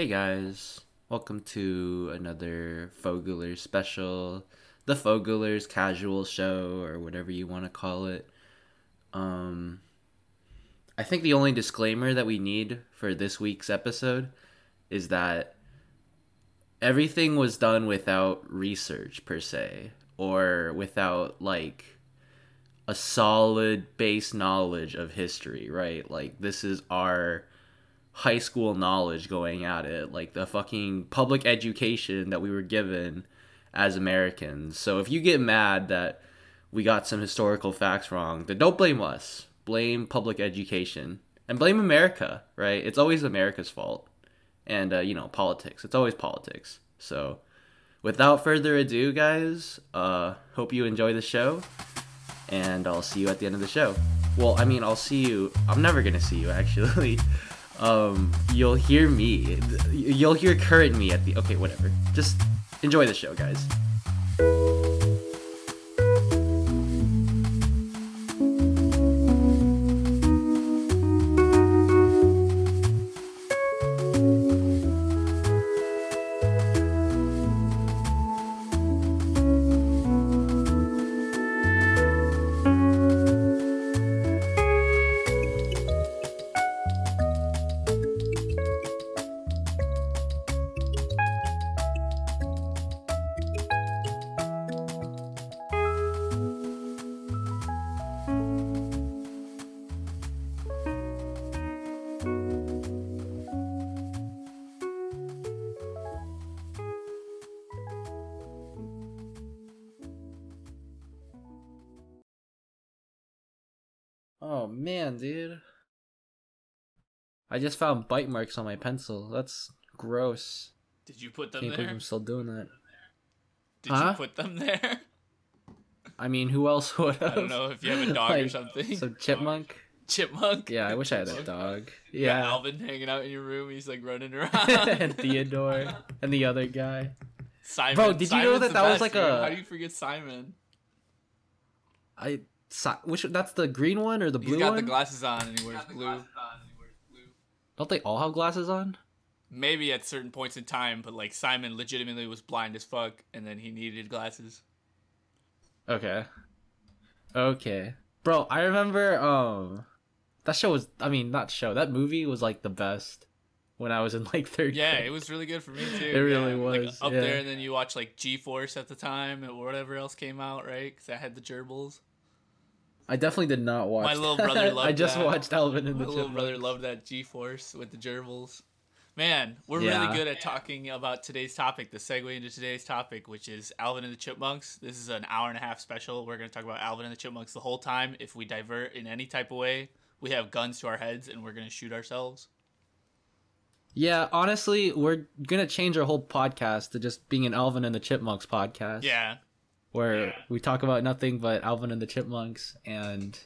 Hey guys, welcome to another Fogler special, the Foglers casual show or whatever you want to call it. Um I think the only disclaimer that we need for this week's episode is that everything was done without research per se or without like a solid base knowledge of history, right? Like this is our high school knowledge going at it, like the fucking public education that we were given as Americans. So if you get mad that we got some historical facts wrong, then don't blame us. Blame public education and blame America, right? It's always America's fault. And, uh, you know, politics. It's always politics. So without further ado, guys, uh, hope you enjoy the show. And I'll see you at the end of the show. Well, I mean, I'll see you. I'm never going to see you, actually. um, you'll hear me. You'll hear current me at the. Okay, whatever. Just enjoy the show, guys. Just found bite marks on my pencil. That's gross. Did you put them Can't there? believe I'm still doing that. Did Huh? you put them there? I mean, who else would have? I don't know if you have a dog or something. Some chipmunk? Chipmunk. Yeah, I wish I had a dog. You got Yeah. Alvin hanging out in your room. He's like running around. and Theodore and the other guy. Simon. Bro, did you know Simon's that the that was like dude. a- How do you forget Simon? I si- which that's the green one or the blue one? He's got one? the glasses on and he wears blue. Don't they all have glasses on? Maybe at certain points in time, but like Simon legitimately was blind as fuck, and then he needed glasses. Okay. Okay. Bro, I remember um that show was I mean not show, that movie was like the best when I was in like third Yeah, grade. it was really good for me too. It really yeah. Like, was, up yeah. there, and then you watch like G Force at the time, or whatever else came out, right? Because I had the gerbils. I definitely did not watch. My little brother loved I just that. watched Alvin and My the little brother loved that G Force with the gerbils. Man, we're Yeah. really good at talking about today's topic, the segue into today's topic, which is Alvin and the Chipmunks. This is an hour and a half special. We're going to talk about Alvin and the Chipmunks the whole time. If we divert in any type of way, we have guns to our heads and we're going to shoot ourselves. Yeah, honestly, we're gonna change our whole podcast to just being an Alvin and the Chipmunks podcast. Yeah. Where we talk about nothing but Alvin and the Chipmunks and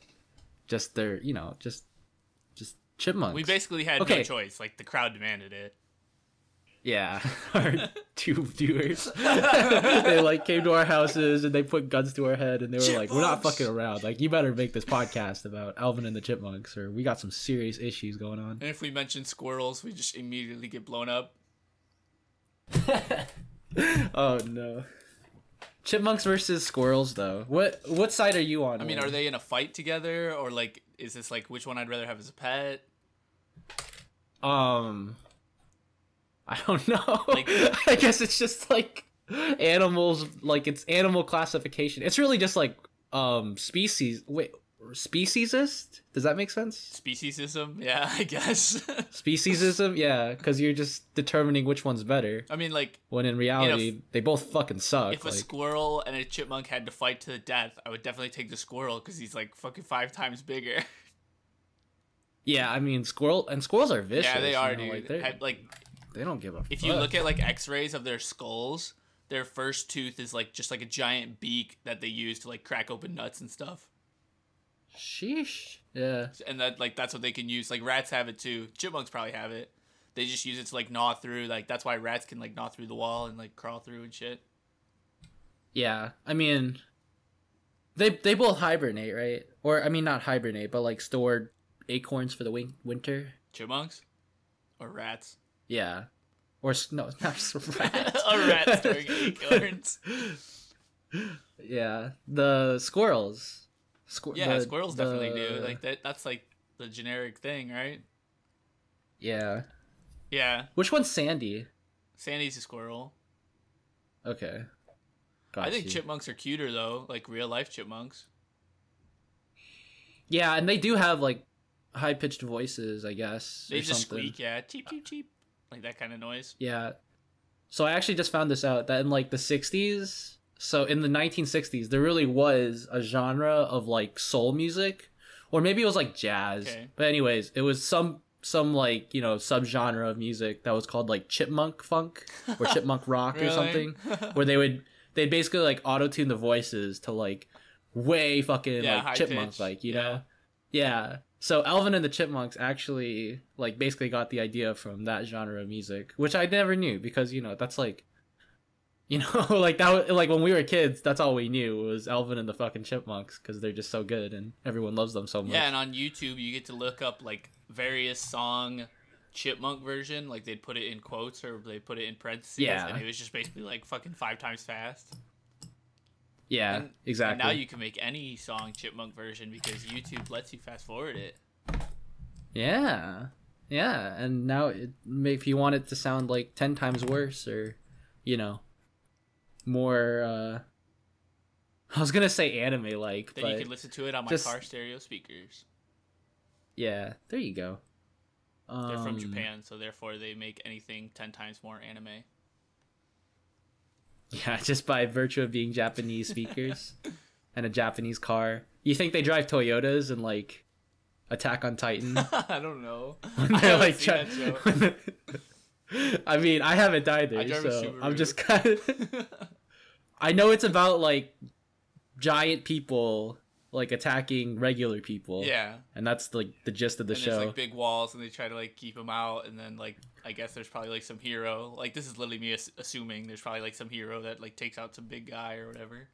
just their, you know, just just chipmunks. We basically had no choice. Like, the crowd demanded it. Yeah, our two viewers. they like came to our houses and they put guns to our head and they were like, "We're not fucking around. Like, you better make this podcast about Alvin and the Chipmunks, or we got some serious issues going on." And if we mention squirrels, we just immediately get blown up. oh no. Chipmunks versus squirrels, though. What what side are you on? I mean, Will? are they in a fight together, or like, is this like which one I'd rather have as a pet? Um, I don't know. Like- I guess it's just like animals. Like it's animal classification. It's really just like um species. Wait, speciesist? Does that make sense? Speciesism? Yeah, I guess. Speciesism? Yeah, because you're just determining which one's better. I mean, like, When in reality, they both fucking suck. if a squirrel and a chipmunk had to fight to the death, I would definitely take the squirrel because he's like fucking five times bigger. yeah, I mean, squirrel and squirrels are vicious. yeah, they you are, know, dude. Like, like, they don't give a. if you look at like X-rays of their skulls, their first tooth is like just like a giant beak that they use to like crack open nuts and stuff. Sheesh. Yeah. and that like that's what they can use. Like rats have it too. Chipmunks probably have it. They just use it to like gnaw through. Like that's why rats can like gnaw through the wall and like crawl through and shit. Yeah, I mean, they they both hibernate, right? Or I mean, not hibernate, but like store acorns for the win- winter. Chipmunks or rats. Yeah, or no, not s- rat. a rat throwing acorns. yeah, the squirrels. Squir- Yeah, the- squirrels definitely do. Like that. That's like the generic thing, right? yeah. Yeah, Which one's Sandy? Sandy's a squirrel. Okay. I think you. chipmunks are cuter though, like real life chipmunks. Yeah, and they do have like high pitched voices, I guess. They or just something. squeak, yeah, cheep cheep cheep, like that kind of noise. Yeah. So I actually just found this out that in like the 60s, so in the 1960s, there really was a genre of like soul music, or maybe it was like jazz. Okay. But anyways, it was some some like you know subgenre of music that was called like chipmunk funk or chipmunk rock or something, where they would they'd basically like auto tune the voices to like way fucking Yeah, like chipmunk pitch. like you Yeah. know. Yeah. So Alvin and the Chipmunks actually like basically got the idea from that genre of music, which I never knew because you know that's like, you know, like that was, like when we were kids, that's all we knew was Alvin and the fucking Chipmunks because they're just so good and everyone loves them so much. Yeah, and on YouTube you get to look up like various song chipmunk version, like they'd put it in quotes or they put it in parentheses, Yeah. and it was just basically like fucking five times fast. yeah, And- exactly. And now you can make any song chipmunk version because YouTube lets you fast forward it. Yeah, yeah, and now it, if you want it to sound like ten times worse or, you know, more. uh I was gonna say anime like, Then but you can listen to it on my just- car stereo speakers. yeah, there you go. They're from Um, Japan, so therefore they make anything ten times more anime. Yeah, just by virtue of being Japanese speakers and a Japanese car. You think they drive Toyotas and like Attack on Titan? I don't know. I they're, haven't seen try- that show. when they- I mean, I haven't either, I drive a so I'm just kind of. I know it's about like giant people like attacking regular people. yeah, and that's like the gist of the and show. there's like big walls, and they try to like keep them out, and then like I guess there's probably like some hero. Like this is literally me ass- assuming there's probably like some hero that like takes out some big guy or whatever.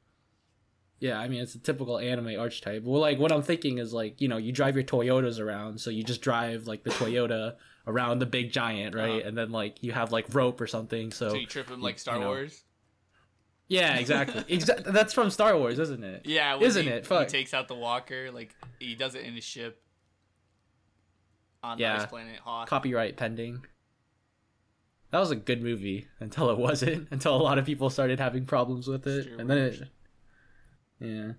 Yeah, I mean it's a typical anime archetype. Well, like what I'm thinking is like you know you drive your Toyotas around, so you just drive like the Toyota around the big giant, right? Uh-huh. And then like you have like rope or something. So, So you trip him like Star you know. Wars. yeah, exactly. Exa- that's from Star Wars, isn't it? Yeah, isn't he, it? Fuck. He takes out the walker. Like he does it in his ship on Yeah. the ice planet. Copyright pending. That was a good movie until it wasn't. Until a lot of people started having problems with it, and then it. Yeah.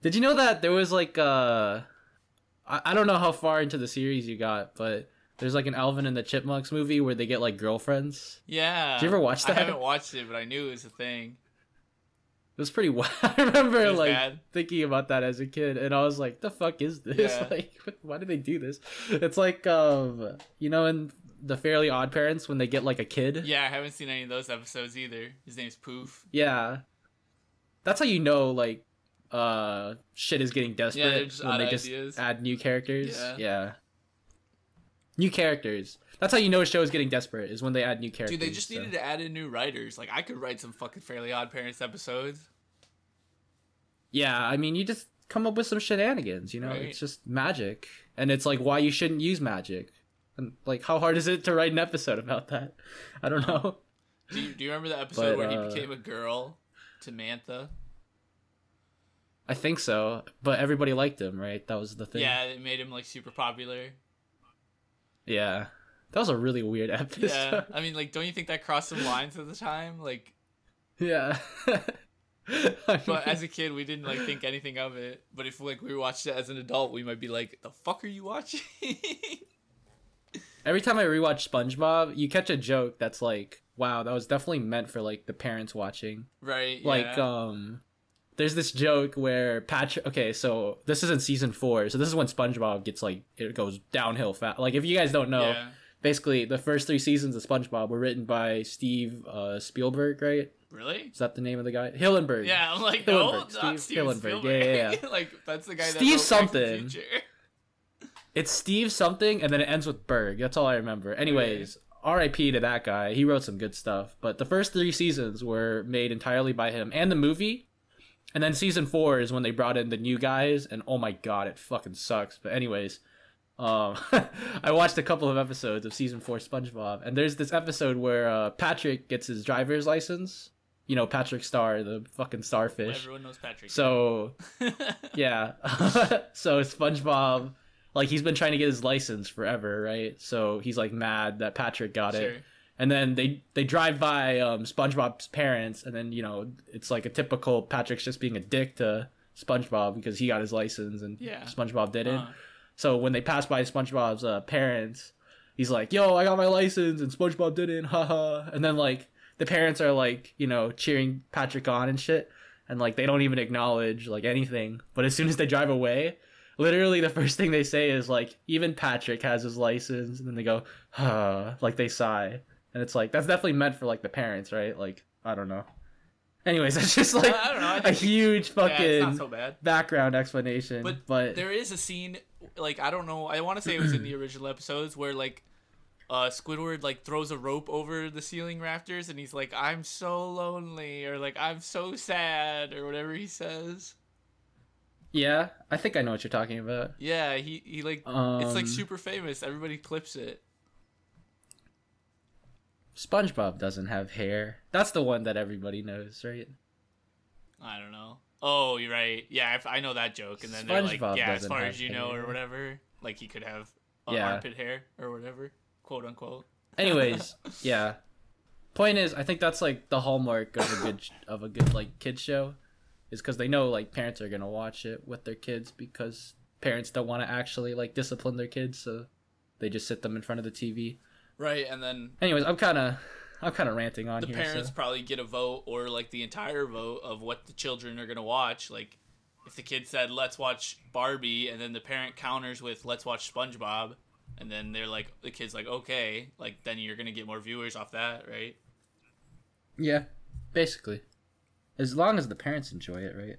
Did you know that there was like uh, I I don't know how far into the series you got, but there's like an Alvin and the Chipmunks movie where they get like girlfriends. yeah. Did you ever watch that? I haven't watched it, but I knew it was a thing. It was pretty wild. I remember like bad? thinking about that as a kid, and I was like, "The fuck is this? Yeah. Like, why do they do this?" It's like, um, you know, in the Fairly Odd Parents when they get like a kid. Yeah, I haven't seen any of those episodes either. His name's Poof. Yeah. That's how you know like uh shit is getting desperate just when they just ideas. add new characters. Yeah. Yeah. New characters. That's how you know a show is getting desperate is when they add new characters. Dude, they just so. needed to add in new writers. Like I could write some fucking Fairly Odd Parents episodes. Yeah, I mean you just come up with some shenanigans, you know? Right. It's just magic. And it's like why you shouldn't use magic. And like how hard is it to write an episode about that? I don't know. Do you, do you remember the episode But, where uh, he became a girl Timantha? I think so, but everybody liked him, right? That was the thing. Yeah, it made him like super popular. Yeah. That was a really weird episode. Yeah, I mean, like, don't you think that crossed some lines at the time? Like, Yeah. but as a kid, we didn't like think anything of it. But if like we watched it as an adult, we might be like, "The fuck are you watching?" Every time I rewatch SpongeBob, you catch a joke that's like, "Wow, that was definitely meant for like the parents watching." right? Like, yeah. um, there's this joke where Patrick. Okay, so this is in season four, so this is when SpongeBob gets like it goes downhill fast. Like, if you guys don't know, yeah. basically the first three seasons of SpongeBob were written by Steve uh, Spielberg, right? Really? Is that the name of the guy? Hillenburg. Yeah, I'm like, no, Hillenburg, not Steve Stephen Hillenburg. Spielberg. Yeah, yeah, like that's the guy that Steve wrote Back to the something. It's Steve something, and then it ends with Berg. That's all I remember. Anyways, R.I.P. to that guy. He wrote some good stuff. But the first three seasons were made entirely by him, and the movie. And then season four is when they brought in the new guys, and oh my god, it fucking sucks. But anyways, um, I watched a couple of episodes of season four SpongeBob, and there's this episode where uh, Patrick gets his driver's license. You know, Patrick Star, the fucking starfish. Everyone knows Patrick. So, yeah. so SpongeBob, like, he's been trying to get his license forever, right? So he's like mad that Patrick got Sure. it. And then they they drive by um, SpongeBob's parents, and then you know it's like a typical Patrick's just being a dick to SpongeBob because he got his license and Yeah. SpongeBob didn't. Uh, So when they pass by SpongeBob's uh, parents, he's like, "Yo, I got my license," and SpongeBob didn't. Haha. And then like the parents are like, you know, cheering Patrick on and shit, and like they don't even acknowledge like anything. But as soon as they drive away, literally the first thing they say is like, "Even Patrick has his license," and then they go, "Huh," like they sigh, and it's like that's definitely meant for like the parents, right? Like I don't know. Anyways, that's just like I don't know, I a huge fucking not so background explanation, But, but there is a scene, like I don't know, I want to say it was in the original episodes where like uh, Squidward like throws a rope over the ceiling rafters and he's like, "I'm so lonely," or like, "I'm so sad," or whatever he says. yeah, I think I know what you're talking about. Yeah, he he like Um, it's like super famous. Everybody clips it. SpongeBob doesn't have hair. That's the one that everybody knows, right? I don't know. Oh, you're right. Yeah, if I know that joke, and then they're like, SpongeBob "Yeah, as far as you know, or whatever." Like he could have Yeah. armpit hair or whatever, quote unquote. Anyways, yeah. Point is, I think that's like the hallmark of a good of a good like kids show, is because they know like parents are gonna watch it with their kids because parents don't want to actually like discipline their kids, so they just sit them in front of the TV. Right, and then Anyways, I'm kind of I'm kind of ranting on the here. parents so- probably get a vote or like the entire vote of what the children are gonna watch. Like, if the kid said, "Let's watch Barbie," and then the parent counters with, "Let's watch SpongeBob," and then they're like, the kid's like, "Okay," like then you're gonna get more viewers off that, right? Yeah, basically, as long as the parents enjoy it, right?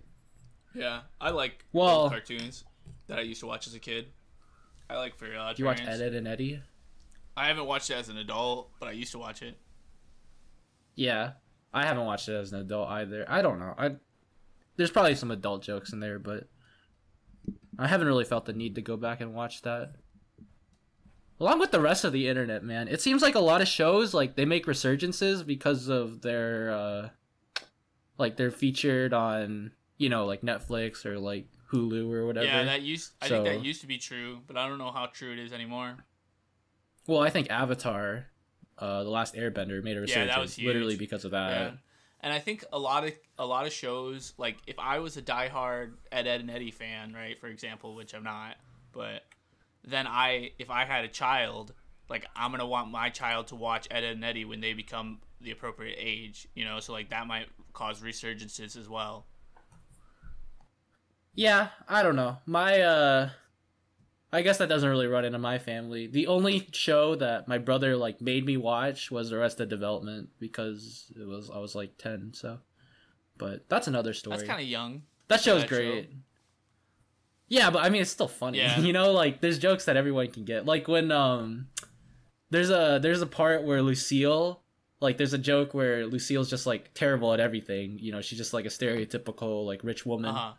Yeah, I like Well- cartoons that I used to watch as a kid. I like Fairly Odd Do you watch Ed, Edd n Eddy? I haven't watched it as an adult, but I used to watch it. Yeah, I haven't watched it as an adult either. I don't know. I there's probably some adult jokes in there, but I haven't really felt the need to go back and watch that. Along with the rest of the internet, man, it seems like a lot of shows like they make resurgences because of their uh like they're featured on, you know, like Netflix or like Hulu or whatever. Yeah, that used I think that used to be true, but I don't know how true it is anymore. Well, I think Avatar, uh The Last Airbender made a Yeah, resurgence was literally because of that. Yeah. And I think a lot of a lot of shows, like if I was a diehard Ed Edd n Eddy fan, right, for example, which I'm not, but then I if I had a child, like I'm gonna want my child to watch Ed Edd n Eddy when they become the appropriate age, you know, so like that might cause resurgences as well. Yeah, I don't know. My uh I guess that doesn't really run into my family. The only show that my brother like made me watch was Arrested Development because it was I was like 10, so but that's another story. That's kind of young. that show's that show. great. Yeah, but I mean it's still funny. Yeah. you know, like there's jokes that everyone can get. Like when um there's a there's a part where Lucille like there's a joke where Lucille's just like terrible at everything. You know, she's just like a stereotypical like rich woman Uh huh.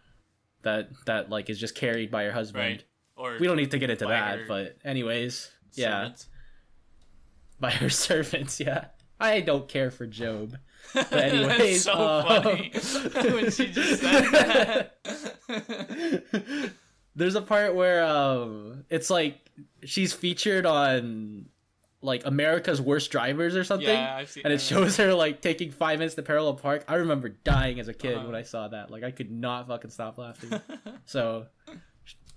that that like is just carried by her husband. Right. Or We don't need to get into that, but anyways, yeah, servants. by her servants. Yeah, I don't care for Gob. But anyways, so uh, funny when she just said that. There's a part where um, it's like she's featured on like America's Worst Drivers or something. Yeah, I've seen. and it shows her like taking five minutes to parallel park. I remember dying as a kid Uh-huh. when I saw that. Like I could not fucking stop laughing. so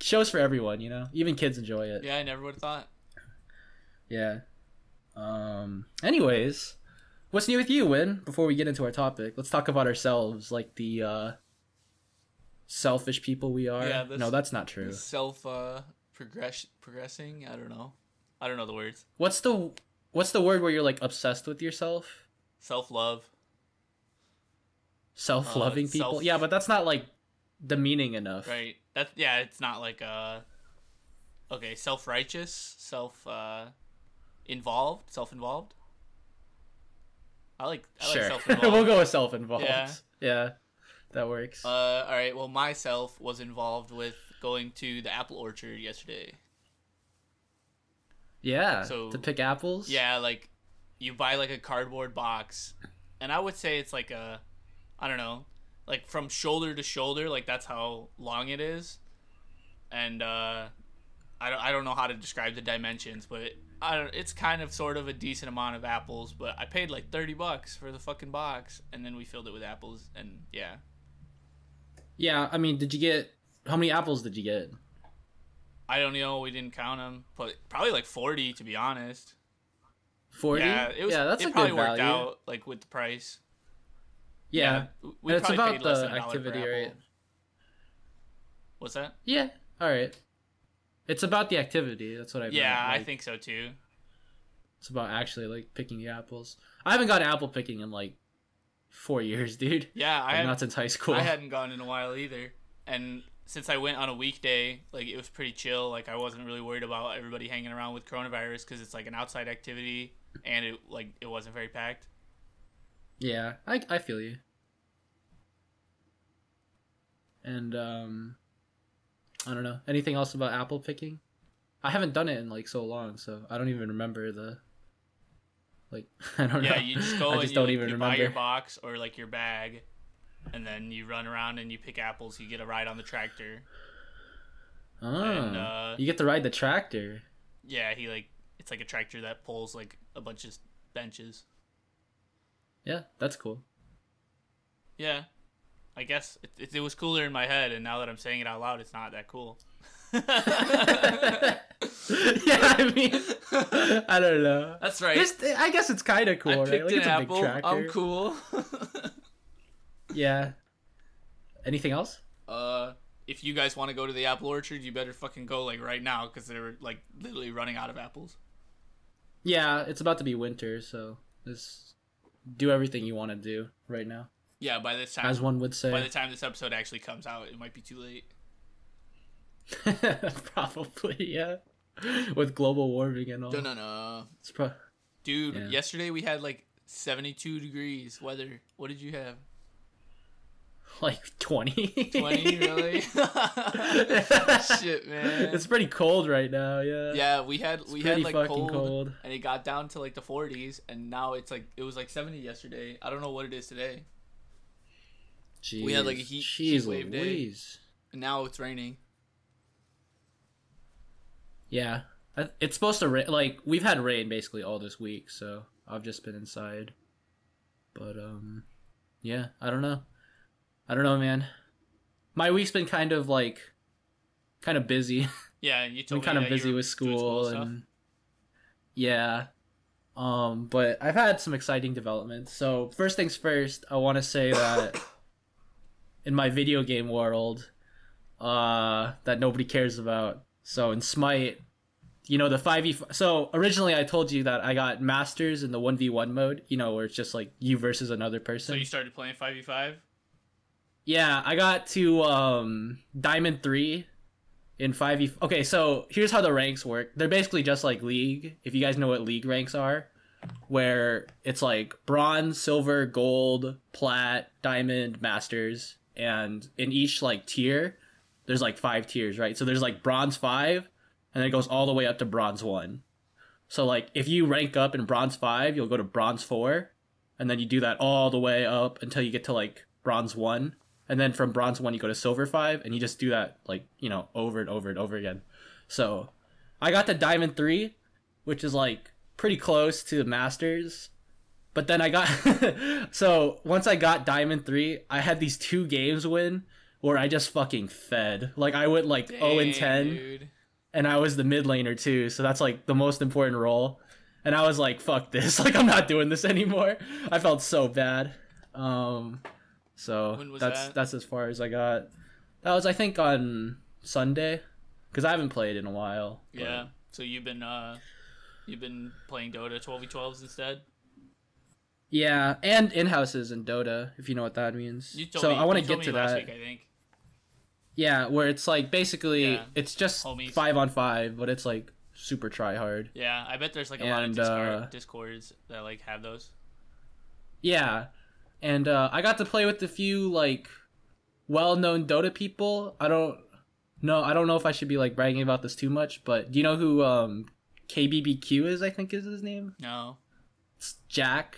shows for everyone, you know. Even kids enjoy it. yeah, I never would have thought. Yeah. Um. Anyways, what's new with you, Win? Before we get into our topic, let's talk about ourselves, like the uh, selfish people we are. Yeah, this- no, that's not true. Self uh, progress progressing. I don't know. I don't know the words. What's the What's the word where you're like obsessed with yourself? Self love. Self-loving Uh, people. self- Yeah, but that's not like demeaning enough. Right. That yeah. It's not like uh. Okay, self righteous, self uh, involved, self involved. I like. I like sure. self involved. we'll go with self-involved. Yeah. Yeah. That works. Uh, all right. Well, myself was involved with going to the apple orchard yesterday. Yeah. So- to pick apples. Yeah, like you buy like a cardboard box, and I would say it's like a, I don't know, like from shoulder to shoulder, like that's how long it is, and uh, I don't I don't know how to describe the dimensions, but I don't, it's kind of sort of a decent amount of apples. But I paid like thirty bucks for the fucking box, and then we filled it with apples, and yeah, Yeah. I mean, did you get how many apples did you get? I don't know, we didn't count them, but probably like forty to be honest. Forty. Yeah, it was. yeah, that's it a probably good worked value. out like with the price. Yeah. we and it's about the than a dollar per activity, apple. right? What's that? Yeah. All right. It's about the activity. That's what I. Yeah, meant. I think so too. it's about actually like picking the apples. I haven't gone apple picking in like four years, dude. Yeah, I like, not since high school. I hadn't gone in a while either, and since I went on a weekday, like it was pretty chill. Like I wasn't really worried about everybody hanging around with coronavirus because it's like an outside activity, and it like it wasn't very packed. Yeah, I I feel you. And um I don't know. Anything else about apple picking? I haven't done it in like so long, so I don't even remember the like I don't know. Yeah, you just go I and just you, don't even you remember. buy your box or like your bag, and then you run around and you pick apples. You get a ride on the tractor. Oh. and, uh, you get to ride the tractor. Yeah, he like it's like a tractor that pulls like a bunch of benches. Yeah, that's cool. Yeah, I guess it, it, it was cooler in my head, and now that I'm saying it out loud, it's not that cool. yeah, I mean, I don't know. That's right. I guess it's kind of cool, I right? picked Like an it's a big apple. I'm cool. Yeah. Anything else? uh, if you guys want to go to the apple orchard, you better fucking go like right now because they're like literally running out of apples. Yeah, it's about to be winter, so just do everything you want to do right now, Yeah, by this time, as one would say, by the time this episode actually comes out, it might be too late. Probably, yeah. With global warming and all, No, no, no, it's pro- dude. Yeah. Yesterday we had like 72 degrees weather. What did you have? like twenty. 20 really? Shit, man. It's pretty cold right now. Yeah. Yeah, we had we had like fucking cold, cold. and it got down to like the 40s, and now it's like it was like 70 yesterday. I don't know what it is today, We had, like, a Jeez. heat- heat wave day. And now it's raining. Yeah, it's supposed to rain. Like we've had rain basically all this week, so I've just been inside. But um, yeah, I don't know. I don't know, man. My week's been kind of like, kind of busy. Yeah, and you been told kind of busy with school stuff. and yeah. Um, but I've had some exciting developments. So first things first, I want to say that in my video game world, uh, that nobody cares about. So in Smite, you know the five v. So originally I told you that I got masters in the one v one mode. You know where it's just like you versus another person. So you started playing 5v5? Yeah, I got to um Diamond 3 in 5e. Okay, so here's how the ranks work. They're basically just like League, if you guys know what League ranks are, where it's like bronze, silver, gold, plat, diamond, masters, and in each like tier, there's like five tiers, right? So there's like bronze 5 and then it goes all the way up to bronze 1. So like if you rank up in bronze 5, you'll go to bronze 4 and then you do that all the way up until you get to like bronze 1 and then from bronze one you go to silver five and you just do that like you know over and over and over again so i got to diamond three which is like pretty close to the masters but then i got so once i got diamond three i had these two games win where i just fucking fed like i went like 0 and 10 dude. and I was the mid laner too, so that's like the most important role. And I was like, "Fuck this! Like, I'm not doing this anymore." I felt so bad. Um, so that's that? that's as far as I got. That was, I think, on Sunday, because I haven't played in a while. but- Yeah. So you've been uh, you've been playing Dota 12v12s instead. yeah, and in houses in Dota, if you know what that means. You told so me, I want to get to that. Week, I think. Yeah, where it's like basically Yeah. it's just Homies. five on five, but it's like super try hard. Yeah, I bet there's like a lot of And, Discord, uh, discords that like have those. Yeah, and uh, I got to play with a few like well-known Dota people. I don't know. I don't know if I should be like bragging about this too much, but do you know who um, KBBQ is, I think is his name. No. It's Jack.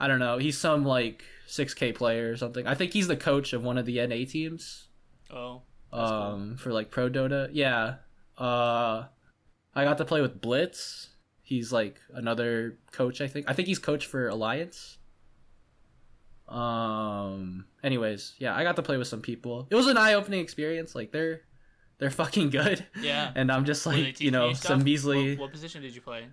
I don't know. He's some like 6K player or something. I think he's the coach of one of the NA teams. Oh. That's cool. Um, for like Pro Dota. Yeah. Uh, I got to play with Blitz. He's like another coach. I think. I think he's coach for Alliance. Um. Anyways, yeah, I got to play with some people. It was an eye-opening experience. Like they're, they're fucking good. Yeah. And I'm just like, you know, some measly. What, what position did you play?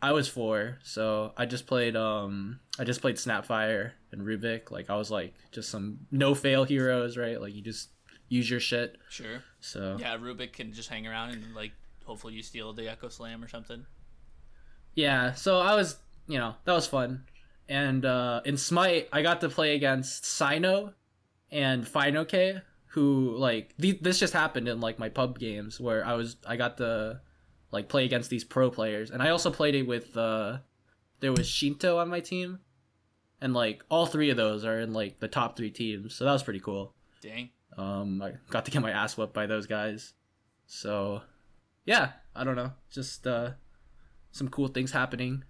I was four, so I just played um I just played Snapfire and Rubik. Like I was like just some no fail heroes, right? Like you just use your shit. Sure. So Yeah, Rubik can just hang around and like hopefully you steal the Echo Slam or something. yeah, so I was you know, that was fun. And uh in Smite I got to play against Sino and Fineokay, who like th- this just happened in like my pub games where I was I got to like play against these pro players. And I also played it with uh there was Sheento on my team. And like all three of those are in like the top three teams. So that was pretty cool. Dang. Um I got to get my ass whooped by those guys. So yeah, I don't know. Just uh some cool things happening.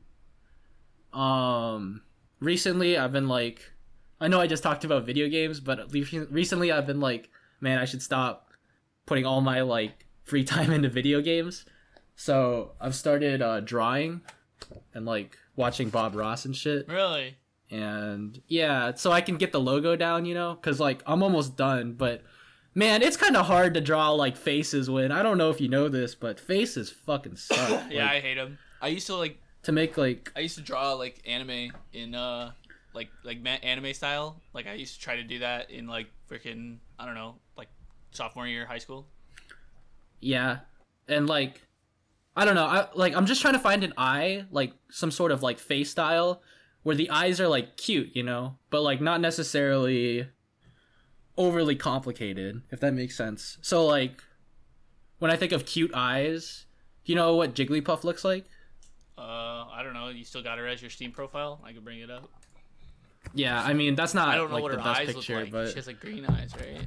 Um recently I've been like I know I just talked about video games, but recently I've been like, man, I should stop putting all my like free time into video games. So I've started uh, drawing and like watching Bob Ross and shit. Really? And yeah, so I can get the logo down, you know, because like I'm almost done, but man, it's kind of hard to draw like faces when I don't know if you know this, but faces fucking suck. Yeah, Like, I hate them. I used to like to make like I used to draw like anime in uh like like ma- anime style. Like I used to try to do that in like freaking I don't know like sophomore year high school. yeah, and like I don't know, I like I'm just trying to find an eye, like some sort of like face style where the eyes are like cute, you know, but like not necessarily overly complicated, if that makes sense. So like when I think of cute eyes, do you know what Jigglypuff looks like? I don't know. You still got her as your Steam profile? I could bring it up. Yeah, I mean that's not I don't know like what the her best eyes picture, look like. but She has like green eyes, right?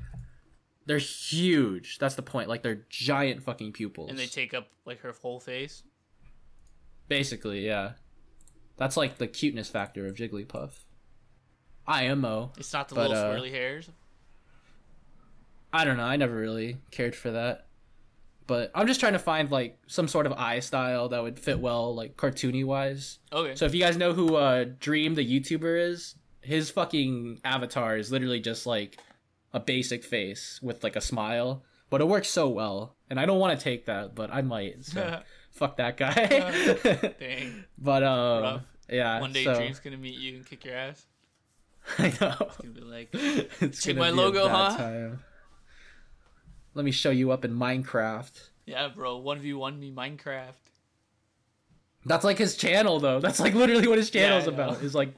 they're huge. That's the point. Like they're giant fucking pupils. And they take up like her whole face. basically, yeah. That's like the cuteness factor of Jigglypuff. IMO. It's not the But, little uh, swirly hairs. I don't know. I never really cared for that. But I'm just trying to find like some sort of eye style that would fit well, like cartoony wise. Okay. So if you guys know who uh, Dream the YouTuber is, his fucking avatar is literally just like a basic face with like a smile, but it works so well. And I don't want to take that, but I might. So fuck that guy. Dang. but um, Rough. yeah. One day so, Dream's gonna meet you and kick your ass. I know. It's Gonna be like, Check my logo, huh? time. Let me show you up in Minecraft. yeah, bro, one v one me Minecraft. That's like his channel, though. That's like literally what his Yeah, channel's I know. about. Is like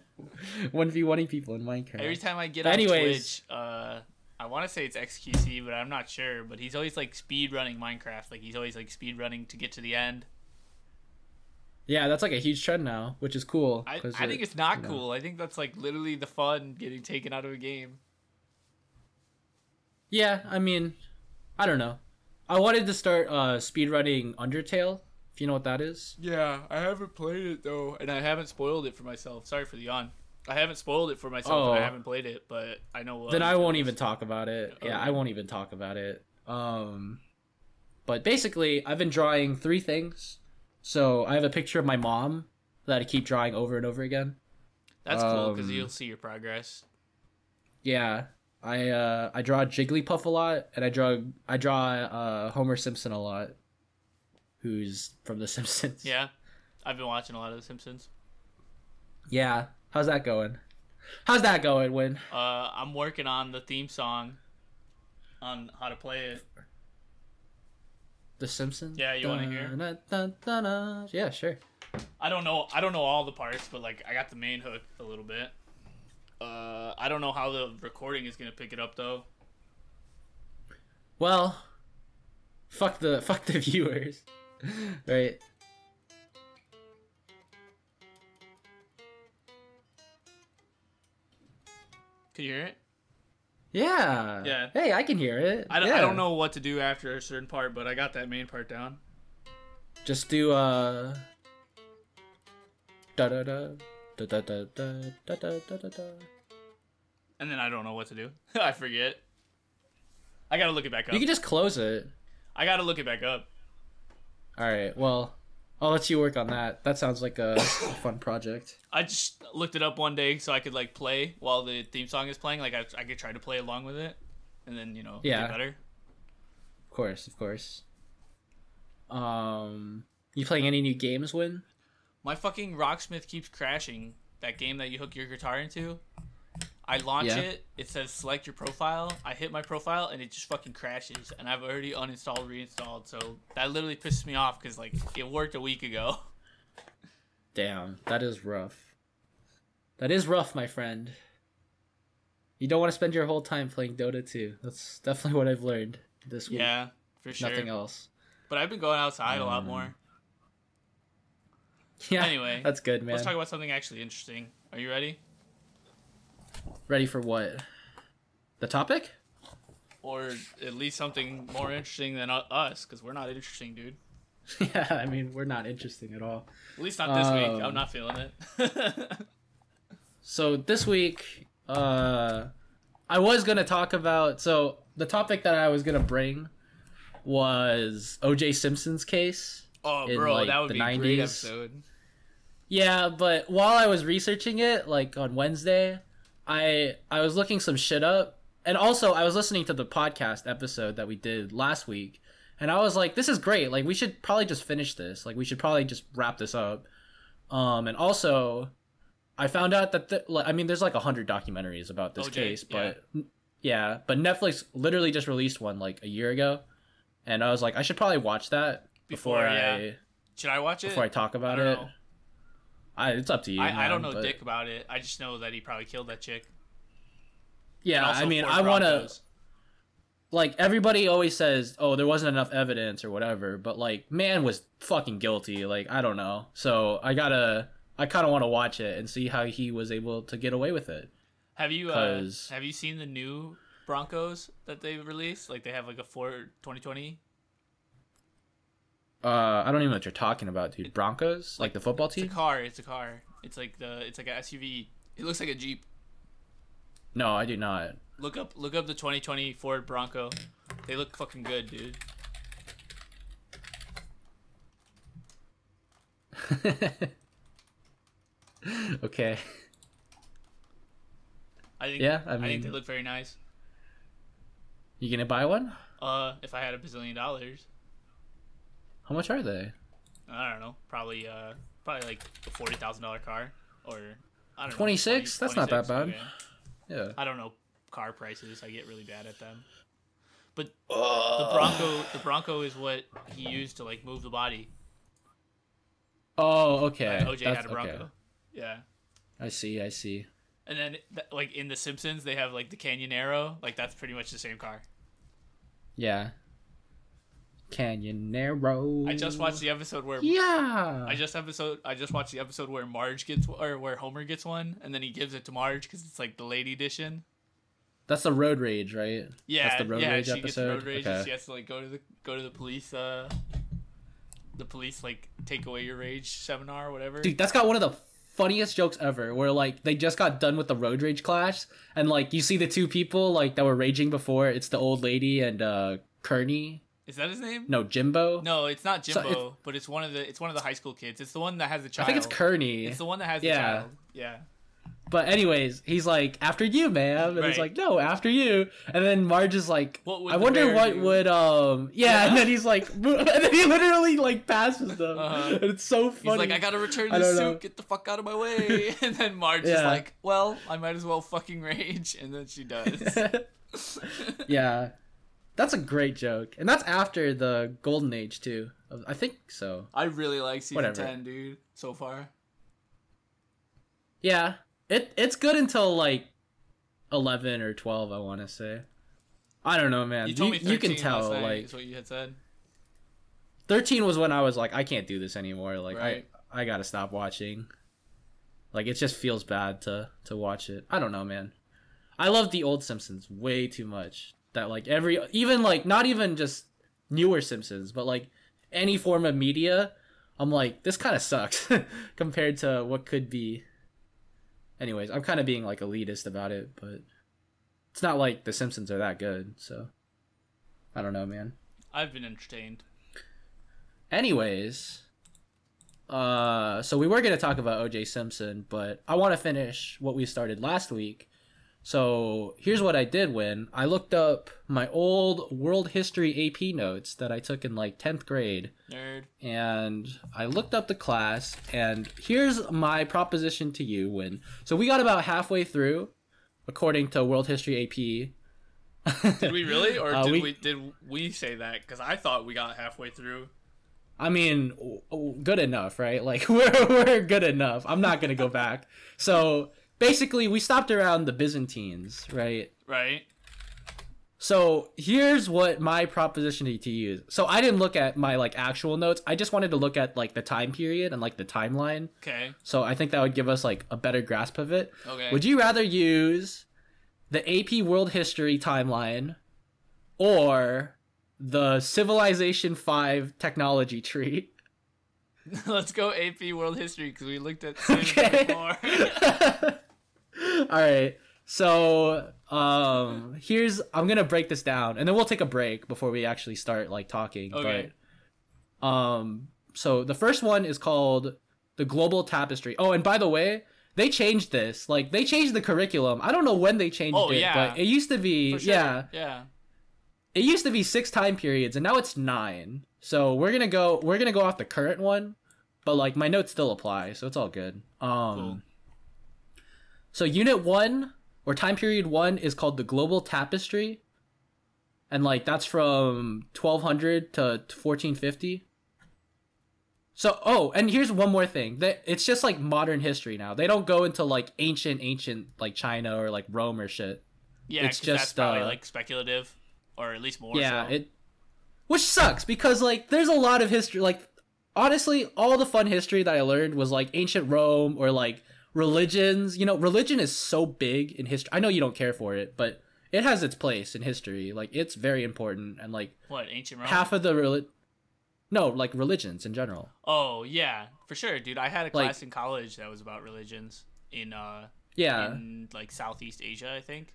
one v one people in Minecraft. Every time I get But on anyways- Twitch, uh, I want to say it's XQC, but I'm not sure. But he's always like speed running Minecraft. Like he's always like speed running to get to the end. Yeah, that's like a huge trend now, which is cool. I, I it- think it's not you know. cool. I think that's like literally the fun getting taken out of a game. Yeah, I mean, I don't know. I wanted to start uh speedrunning Undertale, if you know what that is. Yeah, I haven't played it though, and I haven't spoiled it for myself. Sorry for the yawn. I haven't spoiled it for myself, and I Oh. haven't played it, but I know. then I won't even talk about it. Yeah, I won't even talk about it. Um, but basically, I've been drawing three things. So I have a picture of my mom that I keep drawing over and over again. That's cool because um, you'll see your progress. Yeah, I uh, I draw Jigglypuff a lot, and I draw I draw uh, Homer Simpson a lot, who's from The Simpsons. Yeah, I've been watching a lot of The Simpsons. Yeah. How's that going? How's that going, Win? Uh, I'm working on the theme song, on how to play it. The Simpsons? Yeah, you wanna hear? Da-da-da-da. Yeah, sure. I don't know. I don't know all the parts, but like I got the main hook a little bit. Uh, I don't know how the recording is gonna pick it up though. Well, fuck the fuck the viewers, right? Can you hear it? Yeah. Yeah. Hey, I can hear it. I don't, yeah. I don't know what to do after a certain part, but I got that main part down. Just do uh. Da da da Da, da, da, da, da, da, da, da. And then I don't know what to do. I forget. I gotta look it back up. You can just close it. I gotta look it back up. All right. Well, I'll let you work on that. That sounds like a fun project. I just looked it up one day so I could like play while the theme song is playing. Like I, I could try to play along with it, and then you know yeah. get better. Of course, of course. Um, you playing any new games? Win. My fucking Rocksmith keeps crashing. That game that you hook your guitar into. I launch Yeah. it. It says select your profile. I hit my profile and it just fucking crashes. And I've already uninstalled, reinstalled. So that literally pisses me off because like it worked a week ago. Damn, that is rough. That is rough, my friend. You don't want to spend your whole time playing Dota 2. That's definitely what I've learned this week. Yeah, for sure. Nothing else. But I've been going outside a lot Um, more. Yeah. Anyway, that's good, man. Let's talk about something actually interesting. Are you ready? Ready for what? The topic? Or at least something more interesting than us, because we're not interesting, dude. yeah, I mean, we're not interesting at all. At least not this week. Um, I'm not feeling it. So this week, uh, I was gonna talk about. So the topic that I was gonna bring was O.J. Simpson's case. Oh, in, bro, like, that would the be a great episode. Yeah, but while I was researching it, like on Wednesday, I I was looking some shit up, and also I was listening to the podcast episode that we did last week, and I was like, this is great. Like we should probably just finish this. Like we should probably just wrap this up. Um, and also, I found out that the, like, I mean, there's like a hundred documentaries about this OJ, case, yeah. but yeah, but Netflix literally just released one like a year ago, and I was like, I should probably watch that before, Before, I yeah. Should I watch it? before I talk about I it. know. I, it's up to you. I, I don't know but- dick about it. I just know that he probably killed that chick. Yeah, I mean, I want to like everybody always says, "Oh, there wasn't enough evidence or whatever," but like man was fucking guilty. Like I don't know. So I got to I kind of want to watch it and see how he was able to get away with it. Have you uh, have you seen the new Broncos that they released? Like they have like a Ford 2020. Uh I don't even know what you're talking about, dude. Broncos? Like the football team. It's a car. It's a car. It's like the it's like a SUV. It looks like a Jeep. No, I do not. Look up look up the 2020 Ford Bronco. They look fucking good, dude. okay. I think Yeah, I mean, I think they look very nice. You to buy one? Uh, if I had a bazillion dollars, How much are they? I don't know, probably uh, probably like a forty thousand dollar car, or I don't know. 26? That's not that bad. okay. Yeah. I don't know car prices. I get really bad at them. But the Bronco, the Bronco is what he used to like move the body. Oh, okay. Uh, OJ That's- had a Bronco. okay. Yeah. I see, I see. And then, like in The Simpsons, they have like the Canyonero. Like that's pretty much the same car. Yeah. Canyonero. I just watched the episode where Yeah. I just episode I just watched the episode where Marge gets or where Homer gets one, and then he gives it to Marge because it's like the lady edition. That's the road rage, right? Yeah, That's the road yeah. rage she gets the road rage, Okay. and she has to like go to the go to the police. Uh, the police like take away your rage seminar or whatever. Dude, that's got one of the funniest jokes ever. Where like they just got done with the road rage clash, and like you see the two people like that were raging before. It's the old lady and uh Kearney. Is that his name? No, Jimbo. No, it's not So Jimbo, but it's one of the it's one of the high school kids. It's the one that has the child. I think it's Kearney. It's the one that has Yeah. the child. Yeah. But anyways, he's like, after you, ma'am. And he's like, no, after you. And then Marge is like, I wonder what do?" would um yeah, Yeah. and then he's like and then he literally like passes them. Uh-huh. And it's so funny. He's like, I gotta return the suit. know. Get the fuck out of my way. and then Marge is like, well, I might as well fucking rage. And then she does. yeah. That's a great joke. And that's after the golden age too. I think so. I really like season Whatever. 10, dude, so far. Yeah. It it's good until like 11 or 12, I want to say. I don't know, man. You You, me 13 you can tell night, like is what you had said. 13 was when I was like I can't do this anymore. Like Right. I I got to stop watching. Like it just feels bad to to watch it. I don't know, man. I love the old Simpsons way too much. That like every even like not even just newer Simpsons, but like any form of media, I'm like, this kind of sucks compared to what could be. Anyways, I'm kind of being like elitist about it, but it's not like The Simpsons are that good, so I don't know, man. I've been entertained. Anyways, uh, so we were gonna talk about OJ Simpson, but I want to finish what we started last week. So here's what I did when I looked up my old world history AP notes that I took in like 10th grade Nerd. and I looked up the class and here's my proposition to you when so we got about halfway through according to world history AP Did we really, or Uh, did we- we... did we say that? Because I thought we got halfway through. I mean, good enough, right? Like we're we're good enough. I'm not gonna go back. So basically, we stopped around the Byzantines, right? Right. So here's what my proposition to you is. So I didn't look at my like actual notes. I just wanted to look at like the time period and like the timeline. Okay. So I think that would give us like a better grasp of it. Okay. Would you rather use the AP World History timeline or the Civilization 5 technology tree? Let's go AP World History because we looked at Okay. before. All right. So, um here's I'm to break this down and then we'll take a break before we actually start like talking, Okay. but um so the first one is called the Global Tapestry. Oh, and by the way, they changed this. Like they changed the curriculum. I don't know when they changed Oh, it, yeah. but it used to be sure. yeah. Yeah. It used to be 6 time periods and now it's 9. So, we're to go we're to go off the current one, but like my notes still apply, so it's all good. Um Cool. So unit one or time period one is called the global tapestry, and like that's from 1200 to 1450. So oh, and here's one more thing that it's just like modern history now. They don't go into like ancient, ancient like China or like Rome or shit. Yeah, It's 'cause that's just, probably uh, like speculative, or at least more. yeah, so. it which sucks because like there's a lot of history. Like honestly, all the fun history that I learned was like ancient Rome or like religions. You know, religion is so big in history. I know you don't care for it, but it has its place in history. Like it's very important and like what ancient Rome. half of the reli- no, like religions in general. Oh yeah, for sure, dude. I had a Like- class in college that was about religions in uh Yeah, in like Southeast Asia, I think.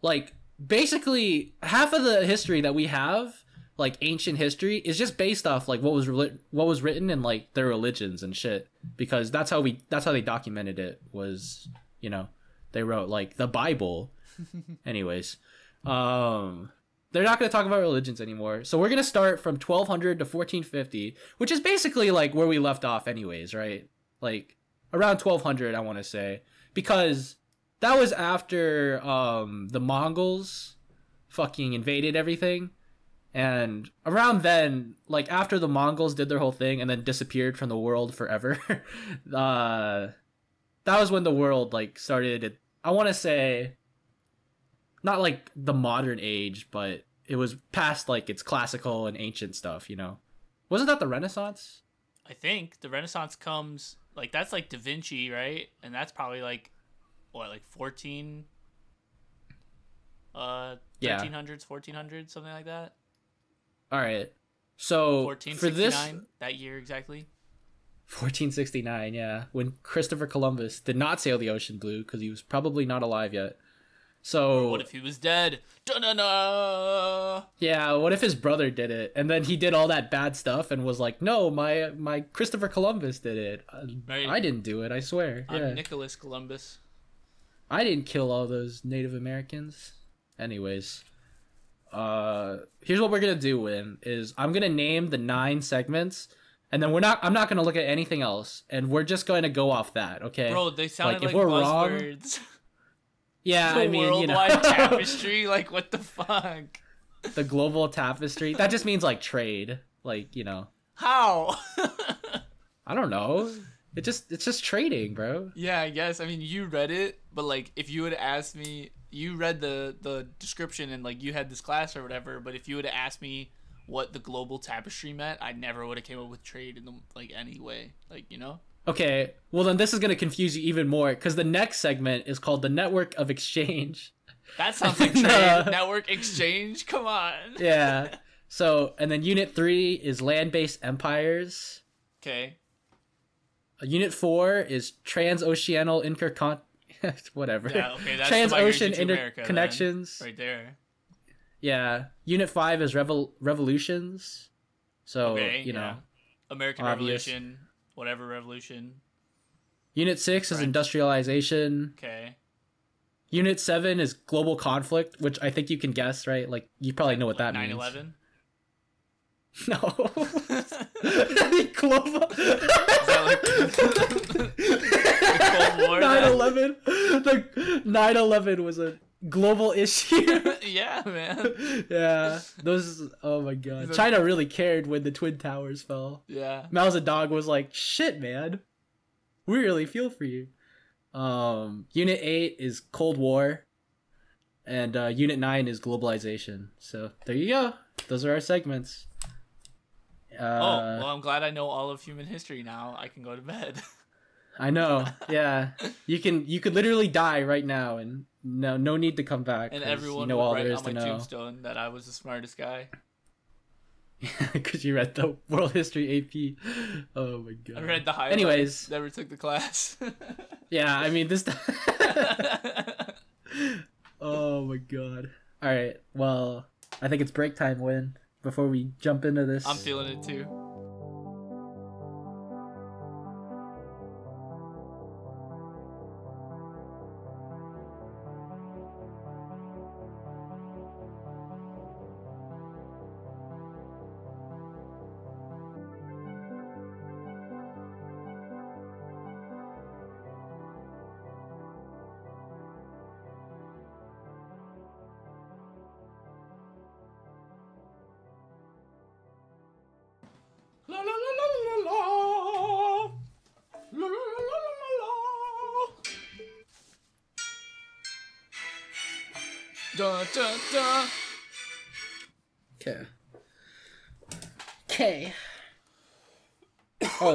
like basically half of the history that we have like ancient history is just based off like what was reli- what was written in like their religions and shit. Because that's how we that's how they documented it was you know they wrote like the bible. Anyways um they're not going to talk about religions anymore. So we're going to start from 1200 to 1450 which is basically like where we left off anyways right? Like around 1200 i want to say. Because that was after um the mongols fucking invaded everything and around then like after the mongols did their whole thing and then disappeared from the world forever uh that was when the world like started i want to say not like the modern age but it was past like its classical and ancient stuff you know wasn't that the renaissance I think the Renaissance comes like that's like Da Vinci, right? And that's probably like what, like fourteen, uh, thirteen hundreds, fourteen hundreds, something like that. All right so Fourteen for this that year exactly. 1469 yeah when christopher columbus did not sail the ocean blue because he was probably not alive yet so What if he was dead? Da-na-na! Yeah, what if his brother did it and then he did all that bad stuff and was like, "No, my my Christopher Columbus did it. I, Right. I didn't do it. I swear. I'm yeah. Nicholas Columbus. I didn't kill all those Native Americans." Anyways, uh here's what we're going to do, Win, is I'm going to name the 9 segments and then we're not I'm not going to look at anything else and we're just going to go off that, okay? Bro, they sounded if like, we're wrong- buzzwords. yeah, the I mean, you know. worldwide tapestry, like what the fuck? the global tapestry. That just means like trade, like, you know. How? I don't know. It just it's just trading, bro. yeah, I guess. I mean, you read it, but like, if you would asked me, you read the the description and like you had this class or whatever. But if you would have asked me what the global tapestry meant, I never would have came up with trade in the like any way. Like you know. Okay, well then this is gonna confuse you even more because the next segment is called the network of exchange. That sounds like trade. No. Network exchange. Come on. Yeah. So, and then Unit 3 is land based empires. Okay. Unit 4 is transoceanal intercon. Whatever. Yeah, okay, that's Transocean to America, then. interconnections. Right there. Yeah. Unit 5 is revol- revolutions. So, Okay. you know. yeah. American obvious. Revolution, whatever revolution. Unit 6 is industrialization. Okay. Unit 7 is global conflict, which I think you can guess, right? Like, you probably know what that Nine means. eleven. No. Is global. that like the Cold War? 9/11. The 9 11 was a global issue. yeah, man. yeah. Those, oh my god. China really cared when the Twin Towers fell. Yeah. Mao Zedong was like, shit, man. We really feel for you. Um, Unit 8 is Cold War. And uh, Unit 9 is globalization. So there you go. Those are our segments. Uh, oh, well, I'm glad I know all of human history now. I can go to bed. I know. Yeah, you can. You could literally die right now, and no, no need to come back. And everyone you know all there is on to my know tombstone that I was the smartest guy. because you read the World History AP. Oh my god. I read the highlights. Anyways. never took the class. Yeah, I mean this. oh my god. All right. Well, I think it's break time. Win before we jump into this. I'm feeling it too.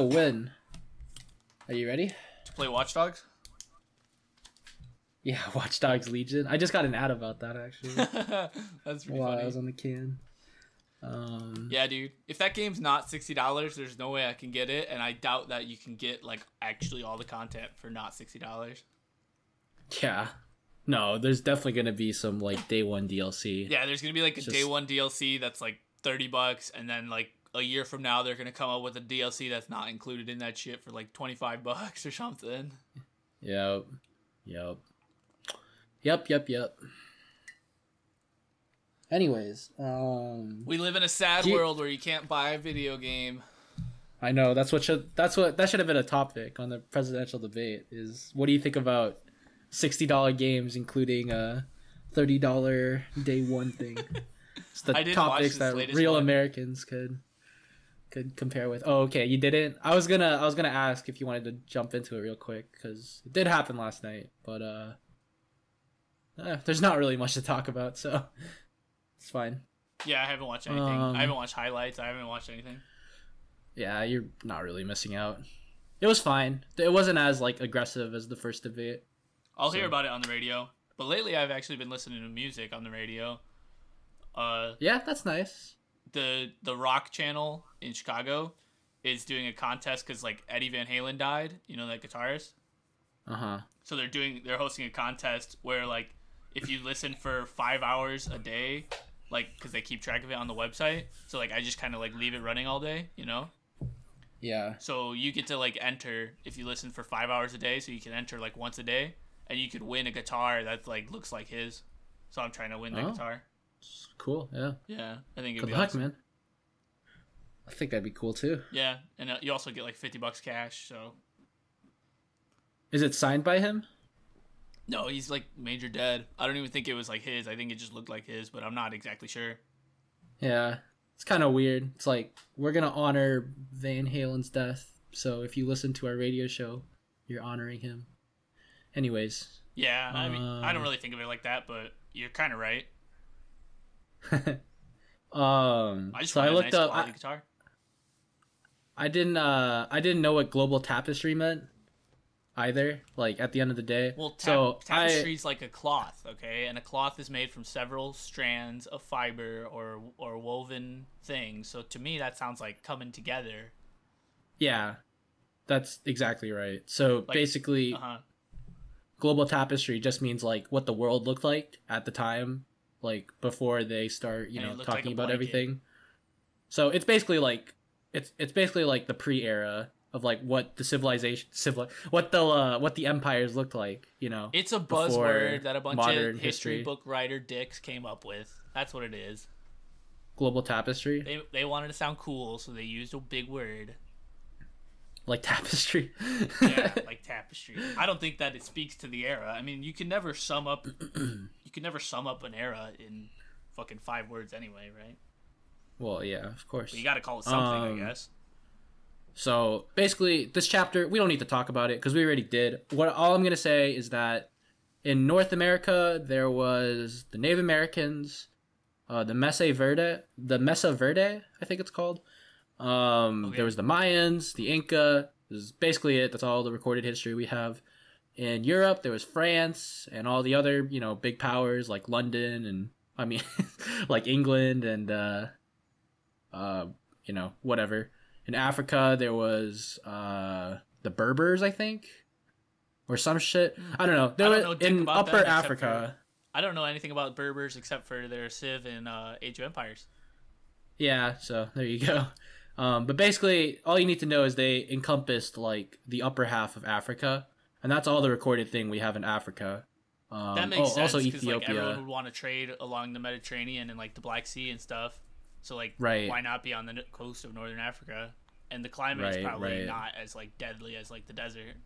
Win. Are you ready? To play Watch Dogs? Yeah, Watch Dogs Legion. I just got an ad about that actually. That's pretty while I was on the can. Um, Yeah, dude. If that game's not sixty dollars, there's no way I can get it, and I doubt that you can get like actually all the content for not sixty dollars. yeah. No, there's definitely gonna be some like day one DLC. Yeah, there's gonna be like a Just- day one DLC that's like thirty bucks, and then like a year from now they're gonna come up with a DLC that's not included in that shit for like twenty five bucks or something. Yep. Yep. Yep. Yep. Yep. Anyways, um, We live in a sad you- world where you can't buy a video game. I know that's what should that's what that should have been a topic on the presidential debate. Is what do you think about sixty dollar games, including a thirty dollar day one thing? It's the I didn't watch topics that real one. Americans could could compare with. Oh, okay, you didn't. I was gonna I was gonna ask if you wanted to jump into it real quick because it did happen last night, but uh, eh, there's not really much to talk about, so it's fine. Yeah, I haven't watched anything. Um, I haven't watched highlights. I haven't watched anything. Yeah, you're not really missing out. It was fine. It wasn't as like aggressive as the first debate. I'll hear about it on the radio. But lately, I've actually been listening to music on the radio. Uh, Yeah, that's nice. The the rock channel in Chicago is doing a contest because like Eddie Van Halen died. You know that guitarist. Uh huh. So they're doing they're hosting a contest where like if you listen for five hours a day, like because they keep track of it on the website. So like I just kind of like leave it running all day, you know. Yeah. So you get to like enter if you listen for five hours a day. So you can enter like once a day, and you could win a guitar that like looks like his. So I'm trying to win the Oh. guitar. Cool. Yeah. Yeah, I think it'd Good be luck, awesome. man. I think that'd be cool too. Yeah, and uh, you also get like fifty bucks cash. So Is it signed by him? no, he's like major dead. I don't even think it was like his. I think it just looked like his, but I'm not exactly sure. Yeah. It's kind of weird. It's like we're gonna honor Van Halen's death, so if you listen to our radio show, you're honoring him. Anyways, Yeah, I mean, I don't Uh. really think of it like that, but you're kind of right. um, I just so I looked nice up. I, guitar. I didn't. Uh, I didn't know what global tapestry meant. either. Like at the end of the day. Well, tap- so I tapestry's like a cloth, okay, and a cloth is made from several strands of fiber or or woven things. So to me, that sounds like coming together. yeah, that's exactly right. So Like- basically, Uh huh. global tapestry just means like what the world looked like at the time, like before they start, you And know, looked like talking about everything. So it's basically like it's it's basically like the pre-era of like what the civilization civil what the uh, what the empires looked like, you know. It's a buzzword that a bunch of history, history. book writer dicks came up with. That's what it is. global tapestry, They they wanted to sound cool, so they used a big word. like tapestry. Yeah, like tapestry. I don't think that it speaks to the era. I mean, you can never sum up you can never sum up an era in fucking five words anyway, right? well, yeah, of course. But you got to call it something, Um, I guess. So basically, this chapter we don't need to talk about it because we already did. What all I'm gonna say is that in North America there was the Native Americans, uh, the Mesa Verde, the Mesa Verde, I think it's called. Um, Okay. There was the Mayans, the Inca. This is basically it. That's all the recorded history we have. In Europe, there was France and all the other you know big powers like London and I mean like England and uh, uh, you know whatever. In Africa, there was uh, the Berbers, I think, or some shit. I don't know. There don't was know in Upper Africa. I don't know anything about Berbers except for their Civ and uh, Age of Empires. Yeah, so there you go. Um, but basically, all you need to know is they encompassed like the upper half of Africa, and that's all the recorded thing we have in Africa. Um, That makes oh, sense Also, because like Ethiopia. everyone would want to trade along the Mediterranean and like the Black Sea and stuff. So like, Right. why not be on the coast of northern Africa? And the climate is probably right. not as like deadly as like the desert.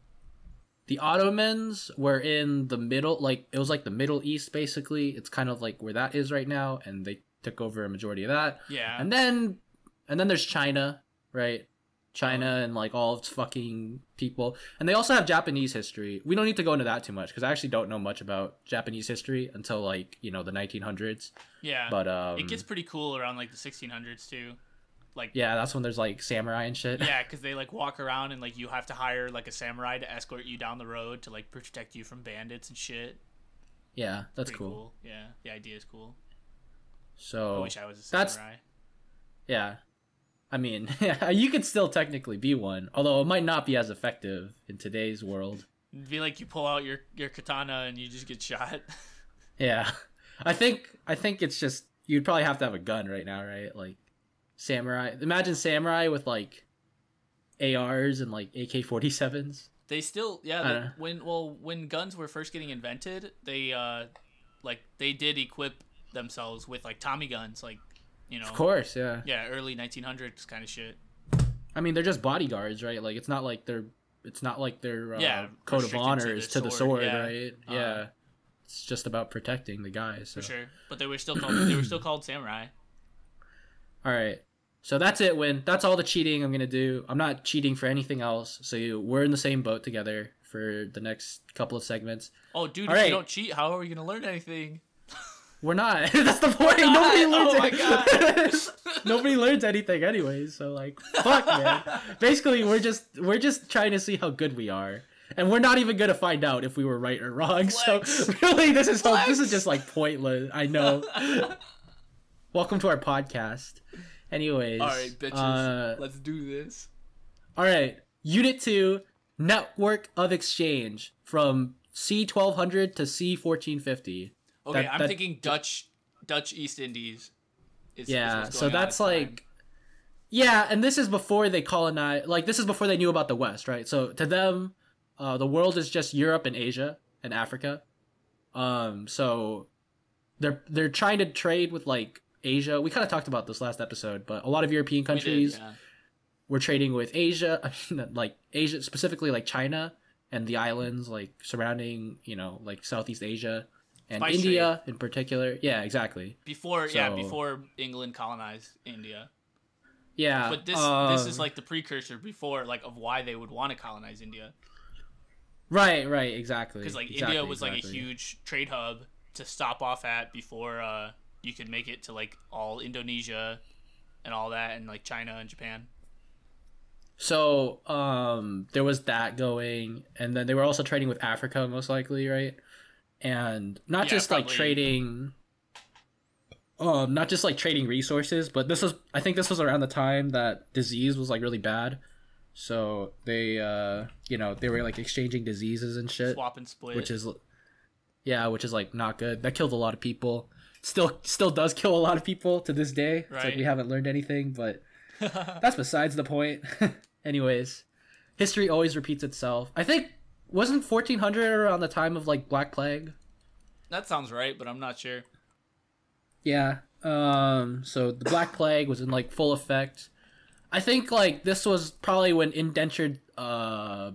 the Ottomans were in the middle, like it was like the Middle East, basically. It's kind of like where that is right now, and they took over a majority of that. Yeah. And then and then there's China, right? China Uh-huh. and like all its fucking people. And they also have Japanese history. We don't need to go into that too much because I actually don't know much about Japanese history until like, you know, the 1900s. yeah. But um it gets pretty cool around like the 1600s too. Like yeah, that's when there's like samurai and shit. Yeah, because they like walk around and like you have to hire like a samurai to escort you down the road to like protect you from bandits and shit. yeah, that's Pretty cool. Yeah, the idea is cool. So I wish I was a that's- samurai. yeah. I mean, you could still technically be one, although it might not be as effective in today's world. It'd be like you pull out your your katana and you just get shot. Yeah. I think I think it's just you'd probably have to have a gun right now, right? Like samurai. Imagine samurai with like ARs and like AK-47s. they still yeah they, when well when guns were first getting invented they uh like they did equip themselves with like Tommy guns like you know Of course, yeah. yeah early 1900s kind of shit. I mean, they're just bodyguards, right? Like it's not like they're it's not like their uh, Yeah, code of honor is to the sword, yeah. right? Uh, yeah. It's just about protecting the guys. So. For sure, but they were still called they were still called samurai. All right. So that's it, Win. That's all the cheating I'm gonna do. I'm not cheating for anything else. So you, we're in the same boat together for the next couple of segments. Oh, dude, All if right. you don't cheat, how are we gonna learn anything? We're not. That's the point. Nobody learns. Oh Nobody learns anything, anyways. So like, fuck, man. Basically, we're just we're just trying to see how good we are, and we're not even gonna find out if we were right or wrong. Flex. So really, this is this is just like pointless. I know. Welcome to our podcast. Anyways, All right, bitches, uh, let's do this. all right, Unit Two, Network of Exchange from C twelve hundred to C fourteen fifty. Okay, that- I'm that- thinking Dutch, Dutch East Indies. Is, is Yeah, what's so that's at the time. like Yeah, and this is before they colonize like this is before they knew about the West, right? So to them, uh, the world is just Europe and Asia and Africa. Um so they're they're trying to trade with like Asia. We kind of talked about this last episode, but a lot of European We did, countries yeah. were trading with Asia, I mean, like Asia specifically like China and the islands like surrounding, you know, like Southeast Asia and Spice India in particular. Yeah, exactly. before yeah before England colonized India. Yeah. But this um, this is like the precursor before like of why they would want to colonize India Right, right, exactly. because like Exactly, India was like a huge trade hub to stop off at before uh, you could make it to like all Indonesia and all that and like China and Japan. So um, there was that going, and then they were also trading with Africa, most likely, right? And not Yeah, just like trading, um, not just like trading resources, but this was I think this was around the time that disease was like really bad. So they, uh, you know, they were like exchanging diseases and shit, Swap and split. which is, yeah, which is like not good. That killed a lot of people. Still, still does kill a lot of people to this day. It's like we haven't learned anything, but that's besides the point. Anyways, history always repeats itself. I think wasn't 1400 around the time of like Black Plague. that sounds right, but I'm not sure. Yeah. Um. So the Black Plague was in like full effect. I think like this was probably when indentured uh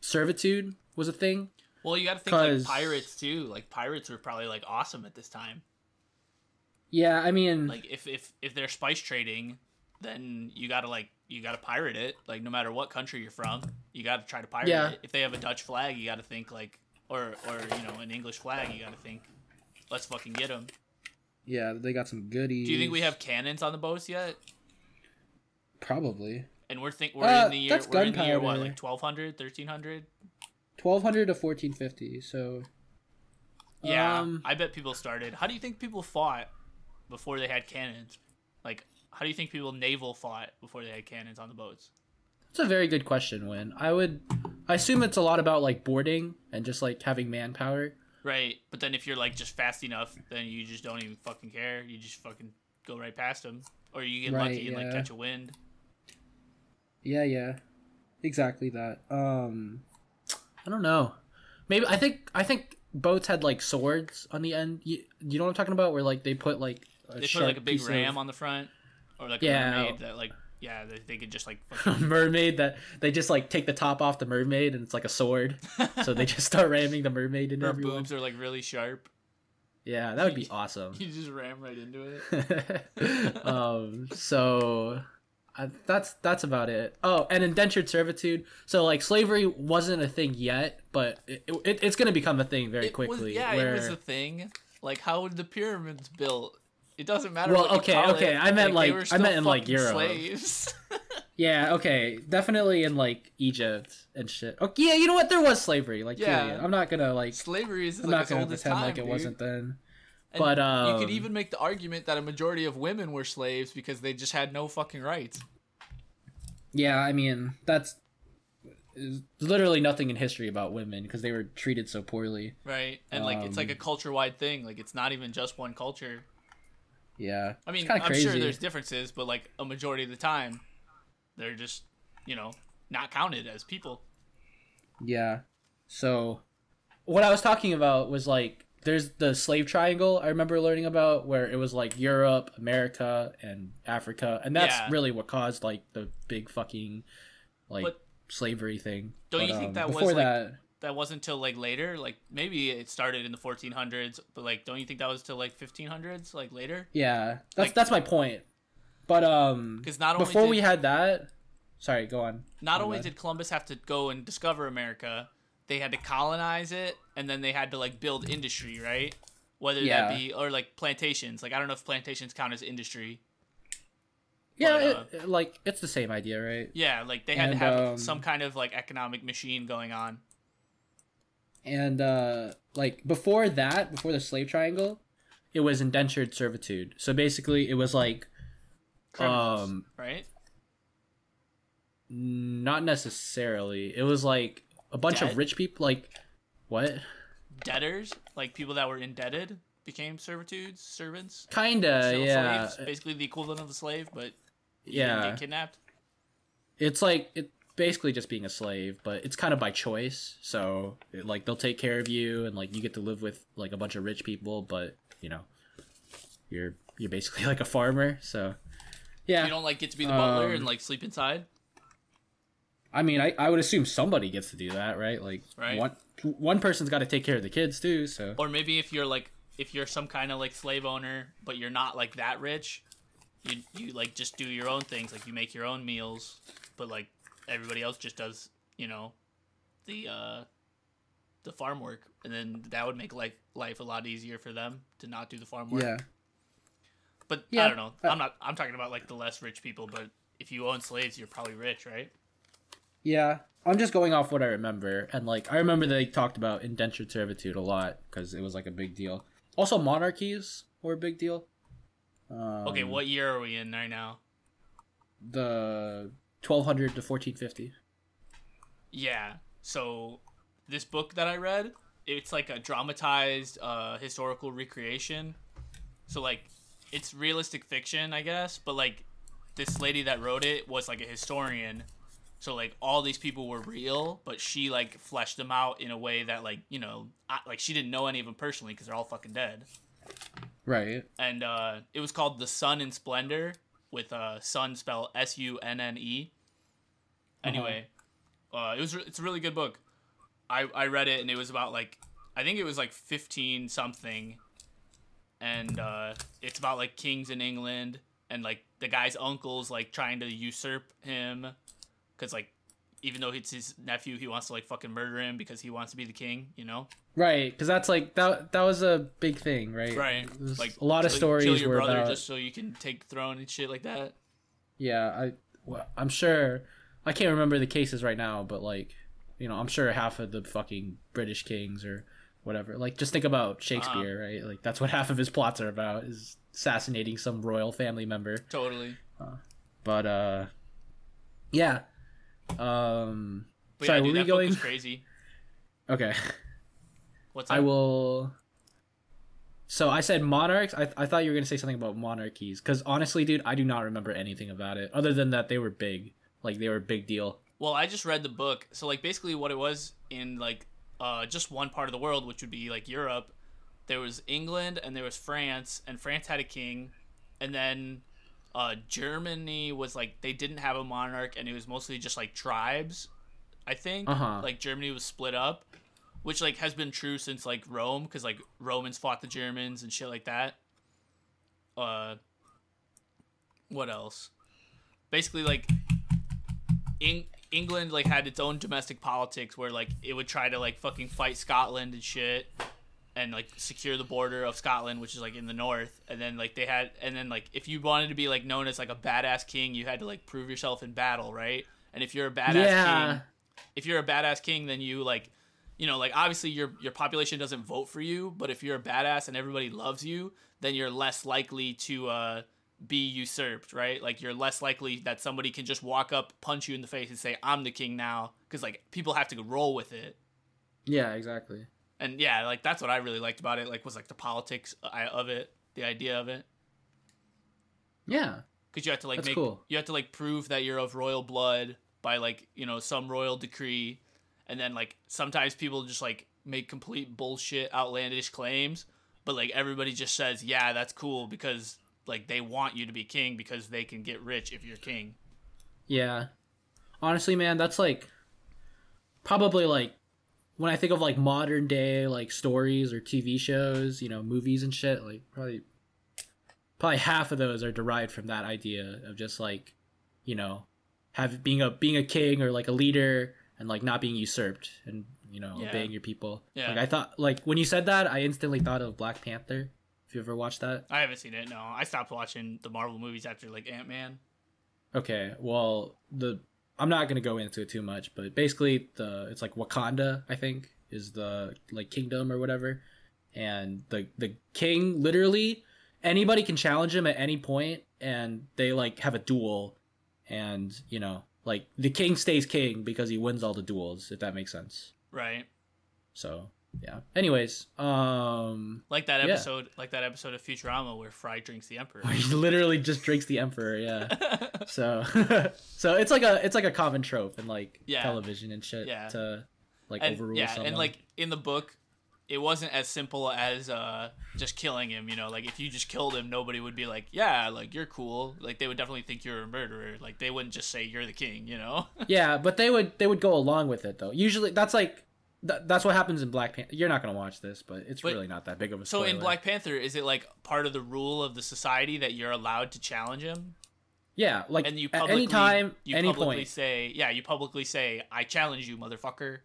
servitude was a thing. Well, you got to think like pirates too. Like pirates were probably like awesome at this time. Yeah. I mean, Like if if if they're spice trading, then you got to like you got to pirate it. Like no matter what country you're from, you got to try to pirate Yeah. it. If they have a Dutch flag, you got to think like or or you know an English flag, you got to think let's fucking get them. yeah, they got some goodies. Do you think we have cannons on the boats yet? probably And we're think we're Uh, in the year that's we're in the year what like 1200, 1300? 1200 to 1450? So Yeah, Um, I bet people started. How do you think people fought before they had cannons? Like, how do you think people naval fought before they had cannons on the boats? It's a very good question, Win. I would I assume it's a lot about like boarding and just like having manpower. Right, but then if you're like just fast enough, then you just don't even fucking care. You just fucking go right past them, or you get Right, lucky and like catch a wind. Yeah, yeah. Exactly that. Um I don't know. Maybe I think I think boats had like swords on the end. You, you know what I'm talking about where like they put like a They put like a big ram of on the front, or like Yeah. a mermaid that like yeah they, they could just like fucking mermaid that they just like take the top off the mermaid and it's like a sword. so they just start ramming the mermaid into her everyone. boobs are like really sharp. Yeah, that would be awesome. You just ram right into it. um so I, that's that's about it oh and indentured servitude so like slavery wasn't a thing yet but it, it, it's going to become a thing very It quickly was, yeah, where it was a thing. Like how were the pyramids built? It doesn't matter. Well, okay, okay, it. I meant, like- were I meant in, like, Europe. Slaves. yeah okay definitely in like egypt and shit okay yeah you know what there was slavery like Yeah. period. i'm not gonna like Slavery is i'm like not gonna pretend time, like it dude. wasn't then And but, you could um, even make the argument that a majority of women were slaves because they just had no fucking rights. yeah i mean that's literally nothing in history about women because they were treated so poorly Right, and like it's like a Um, culture wide thing. Like it's not even just one culture. Yeah I mean, I'm crazy sure there's differences, but like a majority of the time, they're just you know not counted as people. Yeah. So what I was talking about was like there's the slave triangle I remember learning about where it was like Europe, America, and Africa, and that's Yeah. really what caused like the big fucking like But slavery thing. don't But, you think um, that was, before like- that? That wasn't till like later. Like maybe it started in the 1400s, but like don't you think that was till like 1500s, like later? Yeah, that's like- that's my point. But um, 'Cause not only before did- we had that, sorry, go on. Not only did Columbus have to go and discover America, they had to colonize it, and then they had to like build industry, right? Whether Yeah. that be or like plantations. Like I don't know if plantations count as industry. Yeah, But, uh, it- like it's the same idea, right? Yeah, like they had And, to have um, some kind of like economic machine going on. And uh like before that before the slave triangle it was indentured servitude so basically it was like Criminals, um right? not necessarily it was like a bunch Debt? of rich people like what Debtors, like people that were indebted, became servitudes, servants. kinda yeah slaves, basically the equivalent of a slave, but yeah get kidnapped. it's like it basically just being a slave but it's kind of by choice so like they'll take care of you and like you get to live with like a bunch of rich people but you know you're you're basically like a farmer so yeah You don't like get to be the butler Um, and like sleep inside. I mean, I, I would assume somebody gets to do that, right? Like Right. one one person's got to take care of the kids too. So or maybe if you're like if you're some kind of like slave owner but you're not like that rich you you like just do your own things like you make your own meals but like everybody else just does you know the uh the farm work and then that would make like life a lot easier for them to not do the farm work yeah, but i don't know i'm not i'm talking about like the less rich people but if you own slaves you're probably rich right Yeah, I'm just going off what I remember, and like I remember they talked about indentured servitude a lot because it was like a big deal. Also, monarchies were a big deal. Um, Okay, what year are we in right now? the 1200 to 1450? Yeah. So this book that I read, it's like a dramatized uh, historical recreation. So like it's realistic fiction, I guess, but like this lady that wrote it was like a historian. So like all these people were real, but she like fleshed them out in a way that like, you know, I, like she didn't know any of them personally cuz they're all fucking dead. Right. And uh it was called The Sunne in Splendour with uh sun spelled S U N N E. Anyway, uh, it was re- it's a really good book. I I read it and it was about like I think it was like fifteen something, and uh, it's about like kings in England and like the guy's uncle's like trying to usurp him, because like even though it's his nephew, he wants to like fucking murder him because he wants to be the king. You know? Right, because that's like that. That was a big thing, right? Right. Like a lot of kill- stories Kill your were brother about. just so you can take throne and shit like that. Yeah, I. Well, I'm sure. I can't remember the cases right now, but like, you know, I'm sure half of the fucking British kings or whatever. Like, just think about Shakespeare, Uh-huh. right? Like, that's what half of his plots are about is assassinating some royal family member. Totally. But uh, yeah. Um. But sorry, yeah, were dude, we that going? crazy. Okay. What's that? I will. So I said monarchs. I, I thought you were gonna say something about monarchies, because honestly, dude, I do not remember anything about it other than that they were big, like they were a big deal. Well, I just read the book. So like basically what it was in like uh just one part of the world, which would be like Europe, there was England and there was France, and France had a king, and then uh Germany was like they didn't have a monarch and it was mostly just like tribes, I think. Uh-huh. Like Germany was split up, which like has been true since like Rome cuz like Romans fought the Germans and shit like that. Uh what else? Basically like Eng- England like had its own domestic politics where like it would try to like fucking fight Scotland and shit and like secure the border of Scotland which is like in the north and then like they had and then like if you wanted to be like known as like a badass king you had to like prove yourself in battle right and if you're a badass Yeah. king if you're a badass king then you like you know like obviously your your population doesn't vote for you but if you're a badass and everybody loves you then you're less likely to uh be usurped, right? Like you're less likely that somebody can just walk up, punch you in the face, and say, "I'm the king now," because like people have to roll with it. Yeah, exactly. And yeah, like that's what I really liked about it. Like was like the politics uh, of it, the idea of it, Yeah. because you have to like That's make cool. you have to like prove that you're of royal blood by like you know some royal decree, and then like sometimes people just like make complete bullshit, outlandish claims, but like everybody just says, "Yeah, that's cool," because like they want you to be king because they can get rich if you're king. Yeah. Honestly, man, that's like probably like when I think of like modern day like stories or TV shows, you know, movies and shit, like probably probably half of those are derived from that idea of just like, you know, have being a being a king or like a leader and like not being usurped and you know Yeah. obeying your people. Yeah. Like I thought, like when you said that, I instantly thought of Black Panther. You ever watched that. I haven't seen it. No, I stopped watching the Marvel movies after like Ant Man. Okay, well, the I'm not gonna go into it too much, but basically, the it's like Wakanda, I think, is the like kingdom or whatever, and the the king literally anybody can challenge him at any point, and they like have a duel, and you know, like the king stays king because he wins all the duels, if that makes sense. Right. So yeah. Anyways, um, Like that Yeah. episode, like that episode of Futurama where Fry drinks the Emperor. he literally just drinks the emperor. Yeah. So, so it's like a it's like a common trope in like Yeah. television and shit Yeah. to like and overrule yeah, someone. and like in the book, it wasn't as simple as uh just killing him. You know, like if you just killed him, nobody would be like, yeah, like you're cool. Like they would definitely think you're a murderer. Like they wouldn't just say you're the king. You know. yeah, but they would they would go along with it though. Usually that's like th- that's what happens in Black Panther. You're not gonna watch this, but it's But- really not that big of a so spoiler. in Black Panther, is it like part of the rule of the society that you're allowed to challenge him? yeah, like and you at publicly any time, you any publicly point. say yeah you publicly say i challenge you motherfucker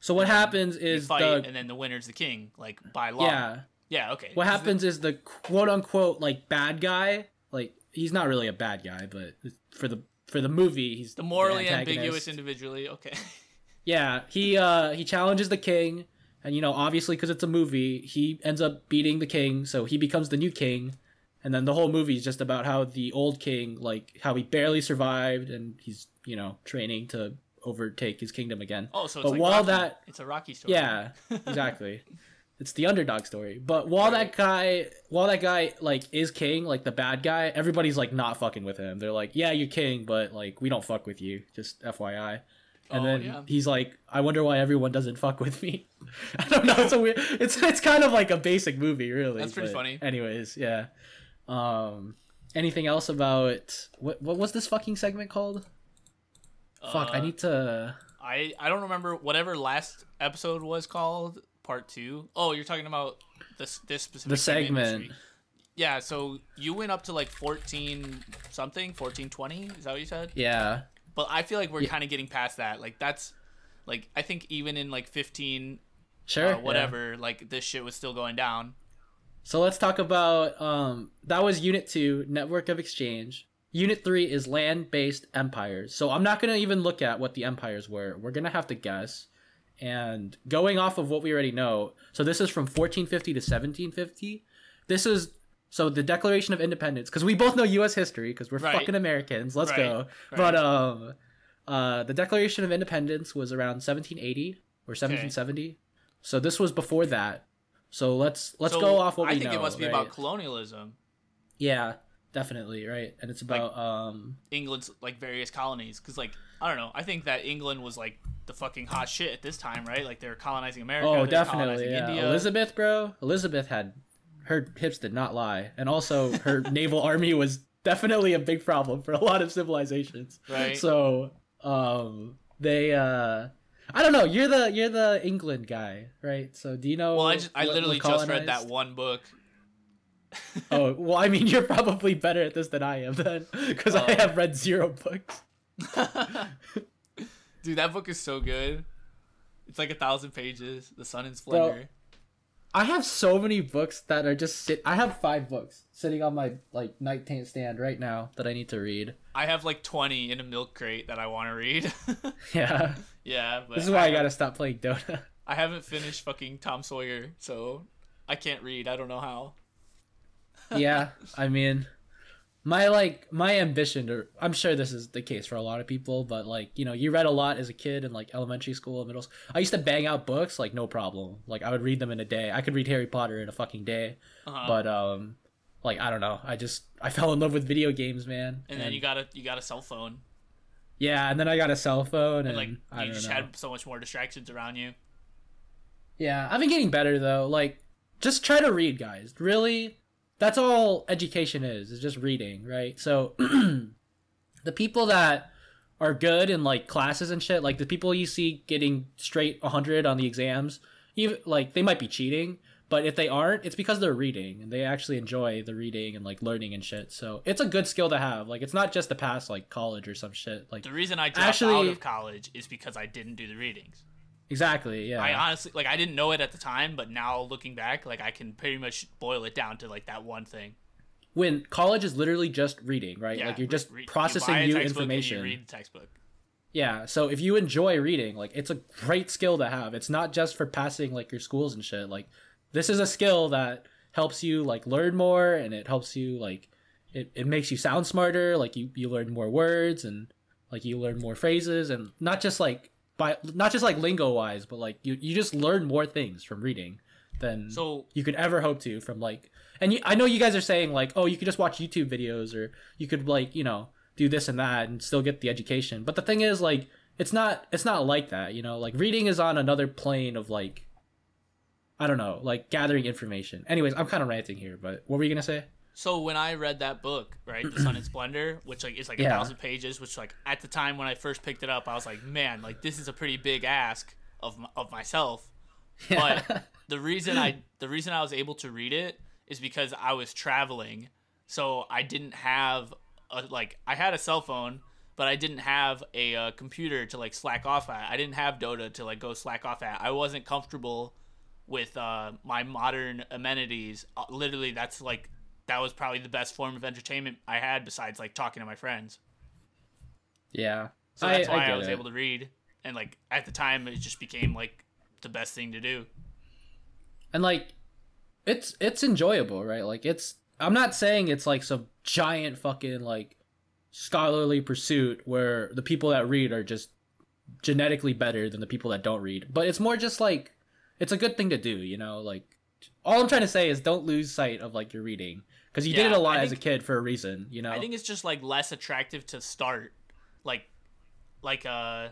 So what happens is fight the and then the winner's the king like by law yeah. yeah okay What happens is the quote unquote like bad guy, like he's not really a bad guy, but for the for the movie, he's The morally antagonist. ambiguous individually. Okay. Yeah, he uh he challenges the king, and you know obviously because it's a movie, he ends up beating the king, so he becomes the new king, and then the whole movie is just about how the old king like how he barely survived, and he's you know training to overtake his kingdom again. Oh, so it's But like while Rocky. that- it's a Rocky story. Yeah, exactly. it's the underdog story. But while Right. that guy, while that guy like is king, like the bad guy, everybody's like not fucking with him. They're like, yeah, you're king, but like we don't fuck with you. Just FYI. And Oh, then yeah. he's like, I wonder why everyone doesn't fuck with me. I don't know. It's a weird. It's it's kind of like a basic movie, really. That's pretty funny. Anyways, yeah. Um, anything else about what? What was this fucking segment called? Fuck, I Uh, need to. I I don't remember whatever last episode was called. Part two. Oh, you're talking about this this specific The segment segment. Yeah. So you went up to like fourteen something, fourteen twenty. Is that what you said? Yeah. But I feel like we're Yeah. kind of getting past that. Like that's like I think even in like fifteen Sure. uh, yeah. whatever, like this shit was still going down. So let's talk about um that was unit 2, network of exchange. Unit 3 is land-based empires. So I'm not going to even look at what the empires were. We're going to have to guess. And going off of what we already know, so this is from 1450 to 1750. This is so the Declaration of Independence cuz we both know US history cuz we're Right. fucking Americans. Let's Right, go. right. But um uh the Declaration of Independence was around 1780 or 1770. So this was before that. So let's let's So go off what we know. I we think know. it must be about colonialism. Yeah, definitely, right. And it's about um England's like various colonies because like I don't know. I think that England was like the fucking hot shit at this time, right? Like they're colonizing America. oh, definitely. Yeah. India. Elizabeth, bro. Elizabeth had her hips did not lie. And also her naval army was definitely a big problem for a lot of civilizations. Right. So, um they uh I don't know. You're the you're the England guy, right? So do you know? well, I just I literally just read that one book. Oh, well, I mean, you're probably better at this than I am then, because I Oh. have read zero books. Dude, that book is so good. It's like a thousand pages. The Sunne in Splendour. I have so many books that are just sit. I have five books sitting on my like nightstand right now that I need to read. I have like twenty in a milk crate that I want to read. Yeah, yeah, but this is why I, I gotta stop playing Dota. I haven't finished fucking Tom Sawyer, so I can't read. I don't know how. yeah, I mean, my like my ambition to. I'm sure this is the case for a lot of people, but like you know, you read a lot as a kid in like elementary school and middle. school. I used to bang out books like no problem. Like I would read them in a day. I could read Harry Potter in a fucking day. Uh-huh. But um, like I don't know. I just I fell in love with video games, man. and then you got a you got a cell phone, yeah, and then I got a cell phone, and, and like I you don't just know. had so much more distractions around you. Yeah, I've been getting better though. Like, just try to read, guys. Really, that's all education is. Is just reading, right? So, the people that are good in like classes and shit, like the people you see getting straight 100 on the exams, even like they might be cheating, but if they aren't, it's because they're reading and they actually enjoy the reading and like learning and shit. So it's a good skill to have. Like, it's not just to pass like college or some shit. Like, The reason I dropped Actually- out of college is because I didn't do the readings. Exactly, yeah. I honestly like I didn't know it at the time, but now looking back, like I can pretty much boil it down to like that one thing. when college is literally just reading, right? Yeah, like you're just you processing a new textbook and information. You read the textbook. Yeah, so if you enjoy reading, like it's a great skill to have. It's not just for passing like your schools and shit. Like this is a skill that helps you like learn more and it helps you like it, it makes you sound smarter, like you you learn more words and like you learn more phrases and not just like by not just like lingo wise, but like you you just learn more things from reading than So you could ever hope to from like and you, I know you guys are saying like oh you could just watch YouTube videos or you could like you know do this and that and still get the education. But the thing is like it's not it's not like that you know? Like reading is on another plane of like I don't know like gathering information. Anyways I'm kind of ranting here but what were you gonna say So when I read that book, right, The Sun and Splendor, which like is like a thousand pages, which like at the time when I first picked it up, I was like, man, like this is a pretty big ask of of myself. But the reason I the reason I was able to read it is because I was traveling, so I didn't have a like I had a cell phone, but I didn't have a uh, computer to like slack off at. I didn't have Dota to like go slack off at. I wasn't comfortable with uh, my modern amenities. Uh, literally, that's like that was probably the best form of entertainment I had besides like talking to my friends. Yeah. So that's I, why I, get was it. able to read. And like at the time, it just became like the best thing to do. and like it's it's enjoyable right like it's i'm not saying it's like some giant fucking like scholarly pursuit where the people that read are just genetically better than the people that don't read but it's more just like it's a good thing to do you know like all i'm trying to say is don't lose sight of like your reading because you did it a lot I as a kid for a reason you know I think it's just like less attractive to start. Like, like uh,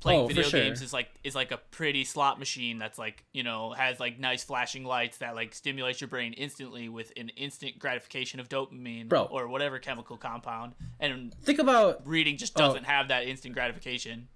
playing Oh, video sure. games is like is like a pretty slot machine that's like you know has like nice flashing lights that like stimulates your brain instantly with an instant gratification of dopamine Bro. or whatever chemical compound. And think about reading just Oh. doesn't have that instant gratification.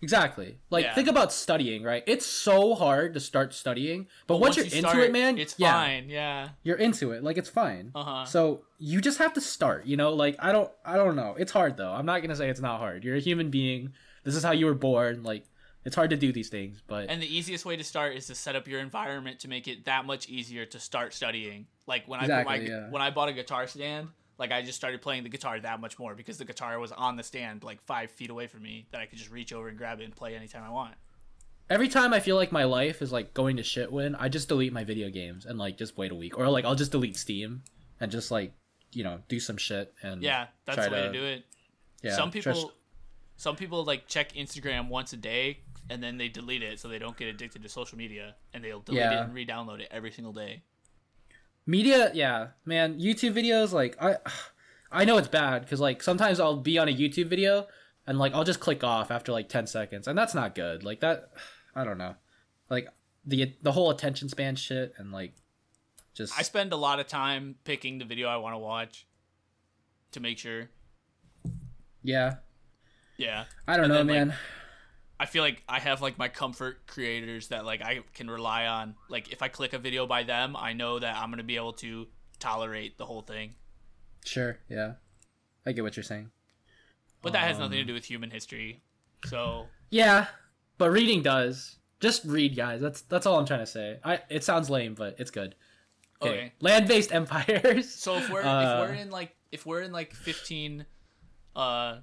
Exactly like Yeah. think about studying right it's so hard to start studying but, once, you're you into start, it man it's yeah, fine. Yeah. you're into it like it's fine Uh-huh. so you just have to start you know like i don't i don't know it's hard though i'm not gonna say it's not hard you're a human being this is how you were born like it's hard to do these things but And the easiest way to start is to set up your environment to make it that much easier to start studying. Like when I Exactly, put my yeah. when I bought a guitar stand, like I just started playing the guitar that much more because the guitar was on the stand like five feet away from me that I could just reach over and grab it and play anytime I want. every time i feel like my life is like going to shit when i just delete my video games and like just wait a week or like i'll just delete steam and just like you know do some shit and Yeah, that's the way to, do it. yeah some people some people like check Instagram once a day and then they delete it so they don't get addicted to social media and they'll delete Yeah. it and re-download it every single day. Media yeah man youtube videos like i i know it's bad because like sometimes i'll be on a youtube video and like i'll just click off after like 10 seconds and that's not good like that i don't know like the the whole attention span shit and like just I spend a lot of time picking the video I want to watch to make sure. yeah Yeah. i don't And know then, like, man I feel like I have like my comfort creators that like I can rely on. Like if I click a video by them, I know that I'm gonna be able to tolerate the whole thing. sure yeah i get what you're saying But that has nothing to Um, do with human history. So yeah but reading does just read guys that's that's all i'm trying to say i it sounds lame but it's good Okay. land-based empires so if we're Uh, if we're in like if we're in like 15 uh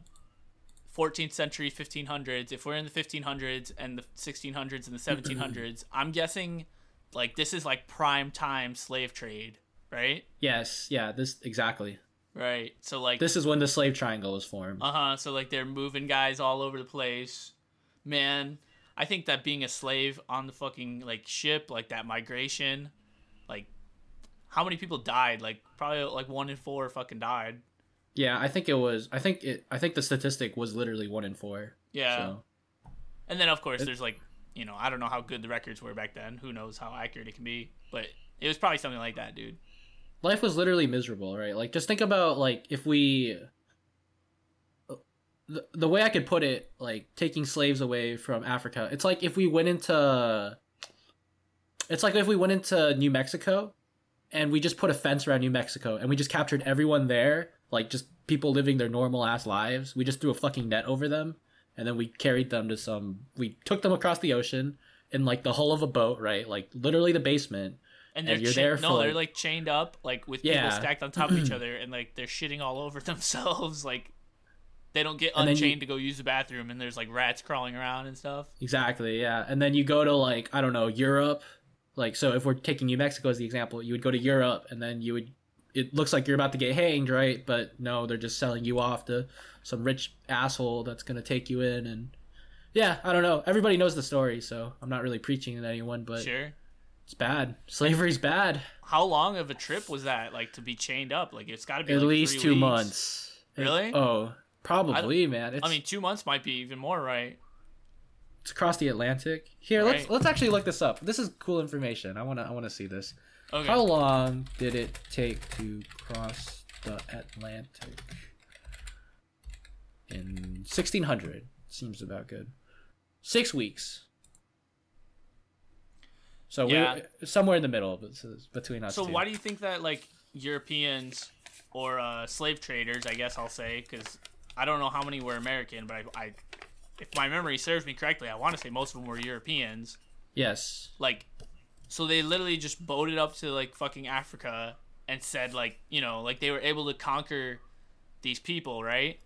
14th century 1500s if we're in the 1500s and the 1600s and the 1700s i'm guessing like this is like prime time slave trade right yes yeah this exactly right so like this is when the slave triangle was formed Uh huh. So like they're moving guys all over the place. Man, I think that being a slave on the fucking like ship, like that migration, like how many people died? Like probably like one in four fucking died. Yeah, I think it was. I think it. I think the statistic was literally one in four. Yeah. So And then of course there's like you know I don't know how good the records were back then. Who knows how accurate it can be? But it was probably something like that, dude. life was literally miserable, right? Like just think about like if we. The, the way I could put it, like taking slaves away from Africa, it's like if we went into. It's like if we went into New Mexico, and we just put a fence around New Mexico, and we just captured everyone there, like just people living their normal ass lives. We just threw a fucking net over them, and then we carried them to some. We took them across the ocean in like the hull of a boat, right? Like literally the basement. And And they're you're cha- there for, no, they're like- chained up, like with Yeah. people stacked on top of each other, and like they're shitting all over themselves. Like they don't get And then you- unchained to go use the bathroom, and there's like rats crawling around and stuff. Exactly, yeah. And then you go to like I don't know Europe, like so if we're taking New Mexico as the example, you would go to Europe and then you would. It looks like you're about to get hanged, right? But no, they're just selling you off to some rich asshole that's gonna take you in, and yeah, I don't know. Everybody knows the story, so I'm not really preaching at anyone, but Sure. it's bad. Slavery's bad. How long of a trip was that? Like to be chained up? Like it's got to be At like least two weeks. months. Really? oh, probably, man. It's, I mean, two months might be even more, right? it's across the Atlantic. Here, let's let's actually look this up. This is cool information. I wanna I wanna see this. Okay. How long did it take to cross the Atlantic? In 1600. Seems about good. Six weeks. So Yeah. we're somewhere in the middle between us. So two. why do you think that like Europeans or uh, slave traders, I guess I'll say, because I don't know how many were American, but I, I, if my memory serves me correctly, I want to say most of them were Europeans. Yes. Like, so they literally just boated up to like fucking Africa and said like, you know, like they were able to conquer these people, right?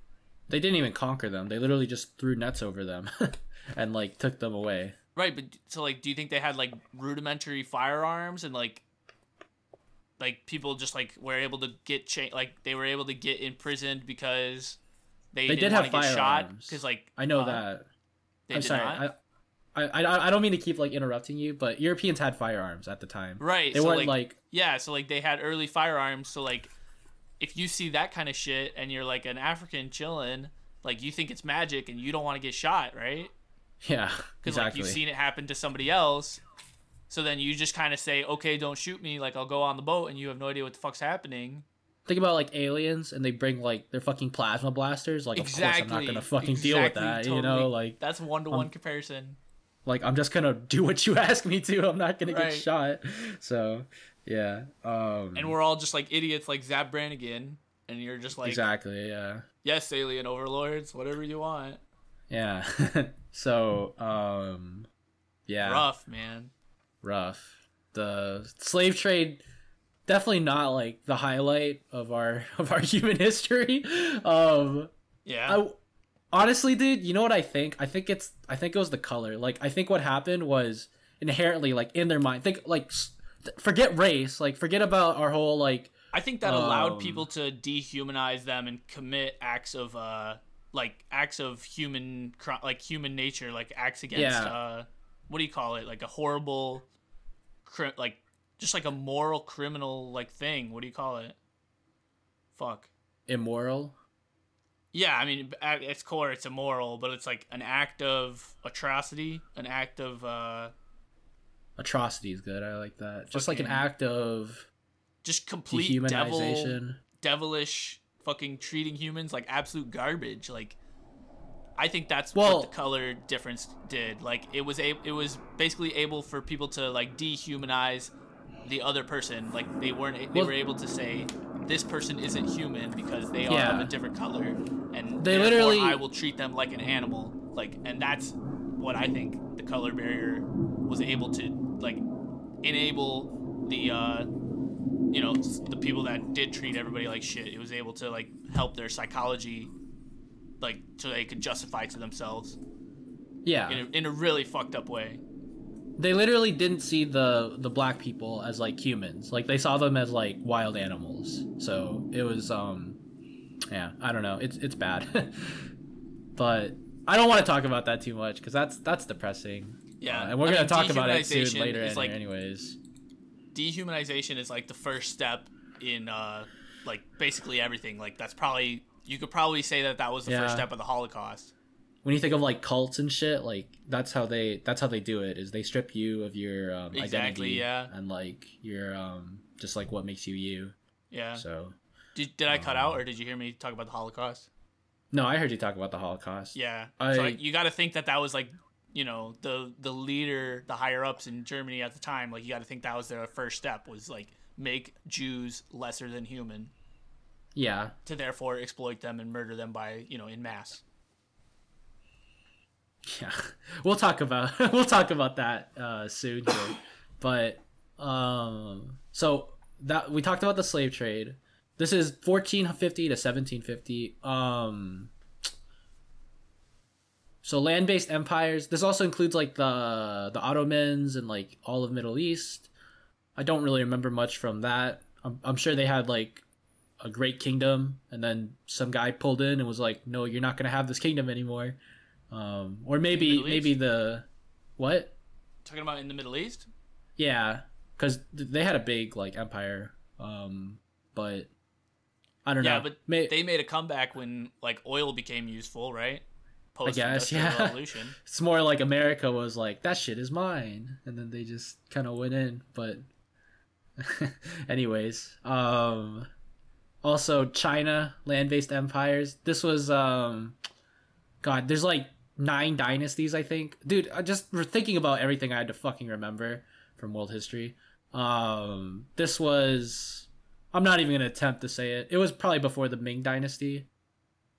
They didn't even conquer them. They literally just threw nets over them and like took them away. Right, but so like, do you think they had like rudimentary firearms and like, like people just like were able to get cha- like they were able to get imprisoned because they, They didn't did have get shot firearms. because like I know uh, that. they I'm did sorry. not. I, I, I I don't mean to keep like interrupting you, but Europeans had firearms at the time. right, They so weren't like, like yeah, so like they had early firearms. So like, if you see that kind of shit and you're like an African chilling, like you think it's magic and you don't want to get shot, right? yeah, because exactly. like you've seen it happen to somebody else. So then you just kind of say, okay, don't shoot me. Like I'll go on the boat, and you have no idea what the fuck's happening. Think about like aliens, and they bring like their fucking plasma blasters. Like, of course, I'm not gonna fucking deal with Exactly, that. You know, like, That's one to one comparison. Like I'm just gonna do what you ask me to. I'm not gonna Right. get shot. So, yeah. Um, And we're all just like idiots, like Zapp Brannigan, and you're just like, exactly. Yeah. yes, alien overlords, whatever you want. Yeah. so, um, yeah. Rough, man. rough. The slave trade definitely not like the highlight of our of our human history. Um Yeah. I honestly dude, you know what I think? I think it's I think it was the color. Like I think what happened was inherently like in their mind. Think like forget race, like forget about our whole like I think that allowed Um, people to dehumanize them and commit acts of uh like acts of human like human nature like acts against Yeah. uh what do you call it like a horrible cri- like just like a moral criminal like thing what do you call it fuck immoral. Yeah i mean at its core it's immoral but it's like an act of atrocity an act of uh Atrocity is good. I like that. Just like an act of just complete devil devilish fucking treating humans like absolute garbage like i think that's Well- what the color difference did like it was a it was basically able for people to like dehumanize the other person like they weren't they Well- were able to say this person isn't human because they are Yeah. of a different color and They literally- i will treat them like an animal like and that's what i think the color barrier was able to like enable the uh you know the people that did treat everybody like shit it was able to like help their psychology like so they could justify to themselves Yeah. in a, in a really fucked up way they literally didn't see the the black people as like humans. Like they saw them as like wild animals. So it was um yeah i don't know. It's it's bad. But i don't want to talk about that too much because that's that's depressing. Yeah, Uh, and we're gonna mean, talk about it soon later in- like- anyways. dehumanization is like the first step in uh like basically everything. Like that's probably you could probably say that that was the Yeah. first step of the holocaust when you think of like cults and shit like that's how they that's how they do it is they strip you of your um, Exactly, identity yeah. and like your um just like what makes you you yeah so did, did i cut out Um, or did you hear me talk about the holocaust no i heard you talk about the holocaust Yeah. I- so like, you got to think that that was like, you know, the the leader, the higher ups in Germany at the time. Like you got to think that was their first step was like make Jews lesser than human yeah to therefore exploit them and murder them by you know in mass. Yeah, we'll talk about we'll talk about that uh, soon here. but um, so that we talked about the slave trade. This is 1450 to 1750. Um, so land-based empires. This also includes like the the Ottomans and like all of Middle East. I don't really remember much from that. I'm, I'm sure they had like a great kingdom, and then some guy pulled in and was like, "No, you're not gonna have this kingdom anymore." Um, or maybe maybe the what? Talking about in the Middle East. Yeah, because they had a big like empire. Um, but I don't Yeah, know. but May- they made a comeback when like oil became useful, right? Post industrial yeah. revolution. it's more like America was like that shit is mine, and then they just kind of went in. But anyways, um, also China land-based empires. This was um, God, there's like nine dynasties, I think. Dude, I just thinking about everything I had to fucking remember from world history. Um, this was. I'm not even gonna attempt to say it. It was probably before the Ming Dynasty,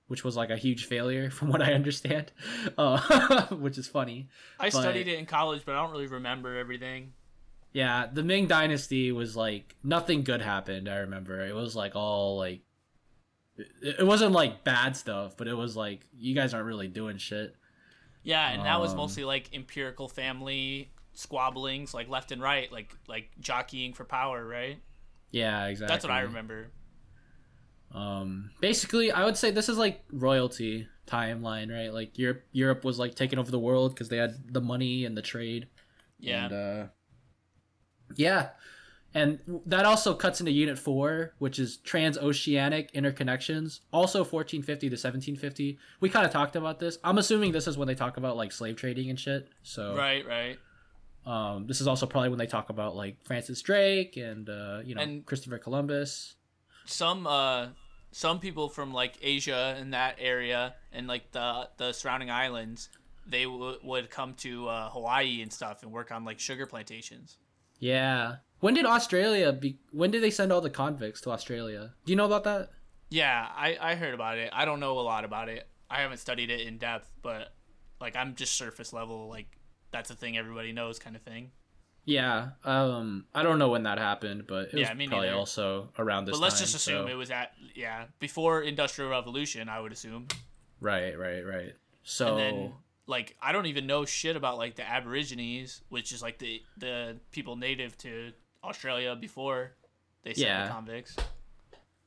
which was like a huge failure, from what I understand. Uh, which is funny. I But- studied it in college, but I don't really remember everything. Yeah, the Ming Dynasty was like nothing good happened. I remember it was like all like it wasn't like bad stuff, but it was like you guys aren't really doing shit. Yeah, and that was Um, mostly like empirical family squabblings, like left and right, like like jockeying for power, right? Yeah, exactly. That's what I remember. Um, basically, I would say this is like royalty timeline, right? Like Europe, Europe was like taking over the world because they had the money and the trade. Yeah. And, uh, yeah, and that also cuts into Unit Four, which is transoceanic interconnections. Also, 1450 to 1750. We kind of talked about this. I'm assuming this is when they talk about like slave trading and shit. So, Right, right. um, this is also probably when they talk about like Francis Drake and uh, you know And- Christopher Columbus. Some uh some people from like Asia and that area and like the the surrounding islands, they w- would come to uh, Hawaii and stuff and work on like sugar plantations. Yeah. When did Australia be? When did they send all the convicts to Australia? Do you know about that? Yeah, I I heard about it. I don't know a lot about it. I haven't studied it in depth, but like I'm just surface level like that's a thing everybody knows kind of thing. Yeah. Um, I don't know when that happened, but it was Yeah, me probably neither. also around this But let's time, just assume so- it was at yeah before industrial revolution. I would assume. Right, right, right. So and then like I don't even know shit about like the Aborigines, which is like the the people native to Australia before they sent Yeah. the convicts.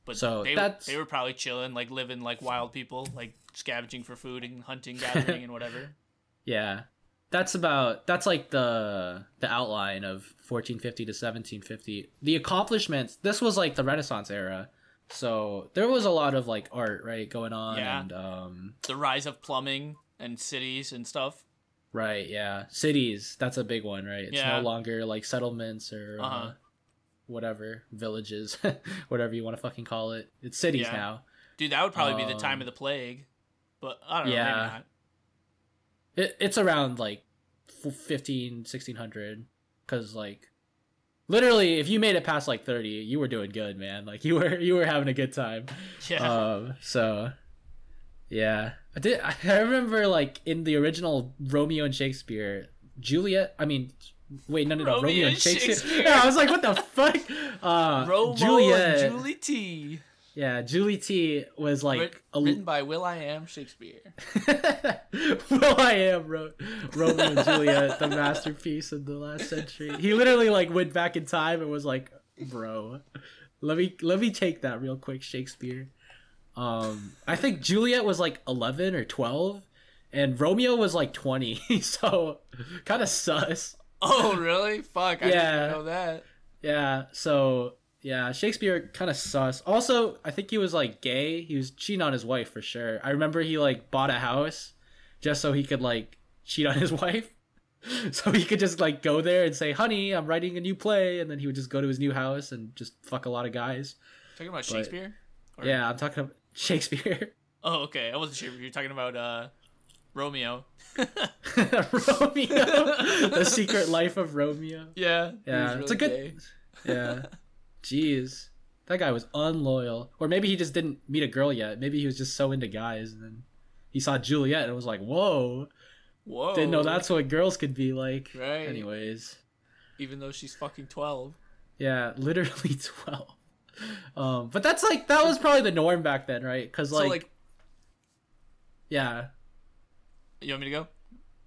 But So they, that's- they were probably chilling, like living like wild people, like scavenging for food and hunting, gathering, and whatever. yeah, that's about that's like the the outline of 1450 to 1750. The accomplishments. This was like the Renaissance era, so there was a lot of like art right going on, Yeah. and um, The rise of plumbing and cities and stuff. Right, yeah. Cities, that's a big one, right? It's Yeah. no longer like settlements or uh Uh-huh. whatever, villages, whatever you want to fucking call it. It's cities Yeah. now. Dude, that would probably be the time Um, of the plague. But I don't know, yeah. maybe not. It, it's around like f- 15, 1600 cuz like literally if you made it past like 30, you were doing good, man. Like you were you were having a good time. Yeah. Um so yeah. I did I remember like in the original Romeo and Shakespeare, Juliet, I mean wait, no no no, Romeo Romeo, and Shakespeare. Shakespeare. Yeah, I was like what the fuck? Uh Romo Juliet. and Julie T. Yeah, Julie T was like Writ- a written by Will I Am Shakespeare. well, I am wrote Romeo and Juliet, the masterpiece of the last century. He literally like went back in time and was like, "Bro, let me let me take that real quick, Shakespeare." Um, I think Juliet was like eleven or twelve, and Romeo was like twenty. so, kind of sus. Oh, really? Fuck, I Yeah. didn't know that. Yeah. So yeah, Shakespeare kind of sus. Also, I think he was like gay. He was cheating on his wife for sure. I remember he like bought a house just so he could like cheat on his wife. So he could just like go there and say, "Honey, I'm writing a new play," and then he would just go to his new house and just fuck a lot of guys. Talking about Shakespeare? Or- Yeah, I'm talking about Shakespeare. Oh, okay. I wasn't sure if you were talking about uh, Romeo. Romeo, the secret life of Romeo. Yeah. Yeah, was it's a good. gay. Yeah, jeez, that guy was unloyal, or maybe he just didn't meet a girl yet. Maybe he was just so into guys, and then he saw Juliet and was like, "Whoa, Whoa. didn't know that's what girls could be like." Right. Anyways, Even though she's fucking 12. yeah, literally twelve. Um, but that's like that was probably the norm back then, right? Because like, so, like, yeah, you want me to go?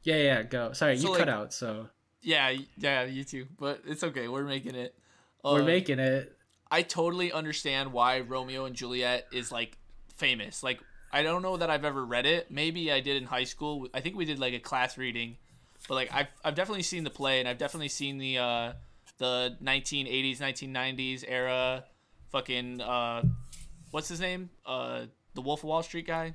yeah, yeah. Go. Sorry, So, you cut out, so Yeah, yeah, you too. But it's okay. We're making it. we're Uh, making it. I totally understand why Romeo and Juliet is like famous. Like I don't know that I've ever read it. Maybe I did in high school. I think we did like a class reading. But like I've I've definitely seen the play and I've definitely seen the uh the 1980s, 1990s era fucking uh what's his name? Uh the Wolf of Wall Street guy?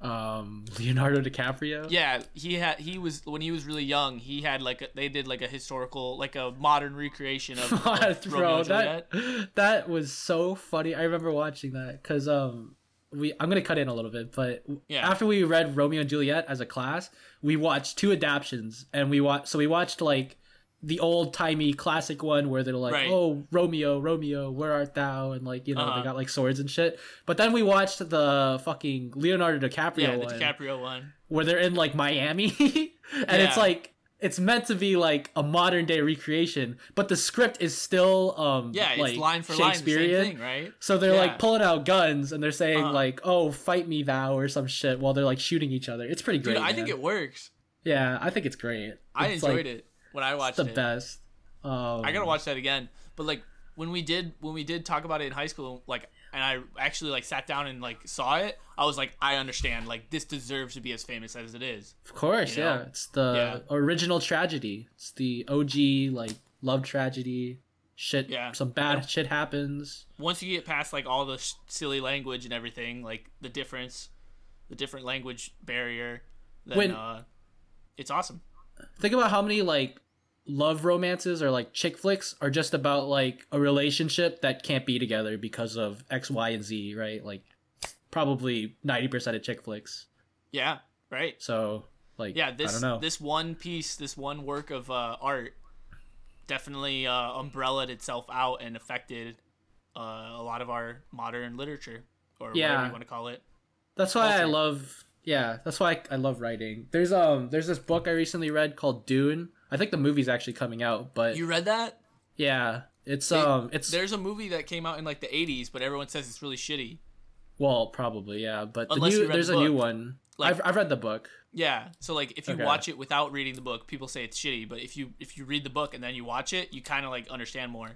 Um, Leonardo DiCaprio. Yeah, he had he was when he was really young, he had like a, they did like a historical like a modern recreation of, of Romeo bro and Juliet. that that was so funny i remember watching that because um we i'm gonna cut in a little bit but Yeah. after we read romeo and juliet as a class we watched two adaptions and we watched so we watched like the old timey classic one where they're like Right. oh romeo romeo where art thou and like you know Uh-huh. they got like swords and shit but then we watched the fucking leonardo dicaprio Yeah, the one DiCaprio one. where they're in like Miami, and it's like it's meant to be like a modern day recreation, but the script is still um Yeah, it's like line for line the Shakespearean. thing, right? So they're Yeah. like pulling out guns and they're saying Uh-huh. like, "Oh, fight me thou" or some shit while they're like shooting each other. It's pretty great. Dude, I think it works. Yeah, I think it's great. I It's, enjoyed like, it when I watched It's the it. best. Um, I gotta watch that again. But like when we did when we did talk about it in high school, like and I actually like sat down and like saw it, I was like, I understand. Like this deserves to be as famous as it is. Of course, you know? yeah. It's the original tragedy. It's the OG like love tragedy. Shit, Yeah. some bad shit happens. Once you get past like all the sh- silly language and everything, like the difference, the different language barrier, then When- uh, it's awesome. Think about how many like love romances or like chick flicks are just about like a relationship that can't be together because of X, Y, and Z, right? Like probably ninety percent of chick flicks. Yeah, right. So like Yeah, this I don't know. this one piece, this one work of uh, art, definitely uh, umbrellaed itself out and affected uh, a lot of our modern literature or whatever you want to call it. That's why I love yeah, that's why I, I love writing. There's um there's this book I recently read called Dune. I think the movie's actually coming out, but You read that? yeah, it's um it's There's a movie that came out in like the 80s, but everyone says it's really shitty. well probably yeah, but the new there's the a new one. Like- I've I've read the book. Yeah, so like if you Okay. watch it without reading the book, people say it's shitty, but if you if you read the book and then you watch it, you kind of like understand more.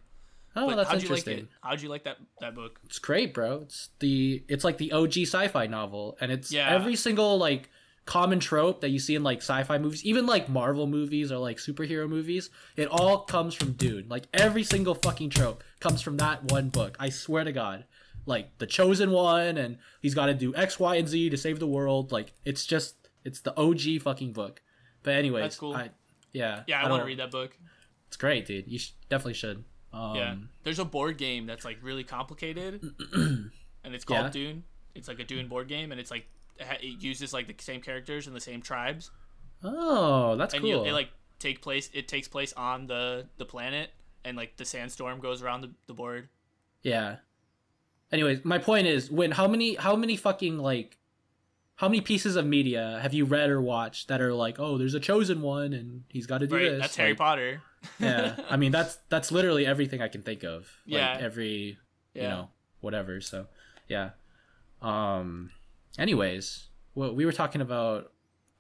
Oh, but that's how'd you like interesting. it? How'd you like that that book? It's great, bro. It's the it's like the OG sci-fi novel, and it's Yeah. every single like common trope that you see in like sci-fi movies, even like Marvel movies or like superhero movies. It all comes from Dune. Like every single fucking trope comes from that one book. I swear to God. Like the chosen one, and he's got to do X, Y, and Z to save the world. Like it's just it's the OG fucking book. But anyways, That's cool. I, yeah, Yeah, I, want to read that book. It's great, dude. You sh- definitely should. Um, Yeah, there's a board game that's like really complicated, and it's called Yeah. Dune. It's like a Dune board game, and it's like it ha- it uses like the same characters and the same tribes, Oh, that's and cool. you, it like take place. It takes place on the the planet, and like the sandstorm goes around the, the board. Yeah. Anyways, my point is when how many how many fucking like how many pieces of media have you read or watched that are like, oh, there's a chosen one and he's got to do Right, this? that's Harry Potter. yeah, I mean that's that's literally everything I can think of. Like, Yeah. every you Yeah. know whatever. So yeah. Um. Anyways, well, we were talking about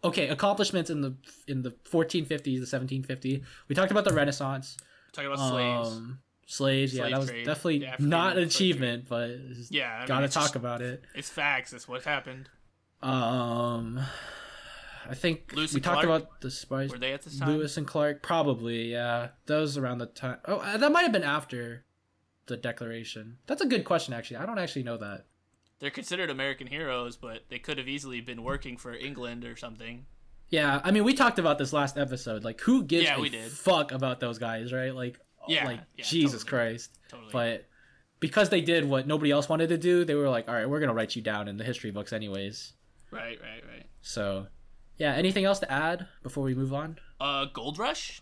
okay accomplishments in the in the 1450s, the 1750. We talked about the Renaissance. Talking about slaves. Um, slaves, yeah, that was trade, definitely not an slave achievement, but Yeah, I mean, gotta it's talk just- about it. It's facts. That's what happened. Um, I think Lewis we talked Clark? about the spies. Were they at this time? Lewis and Clark, probably, yeah. That was around the time. Oh, uh, that might have been after the Declaration. That's a good question, actually. I don't actually know that. They're considered American heroes, but they could have easily been working for England or something. Yeah, I mean, we talked about this last episode. Like, who gives Yeah, a did. fuck about those guys, right? Like, Yeah, like yeah, Jesus totally. Christ. Totally. But because they did what nobody else wanted to do, they were like, all right, we're gonna write you down in the history books, anyways. right, right, right. So, yeah. Anything else to add before we move on? Uh, Gold Rush.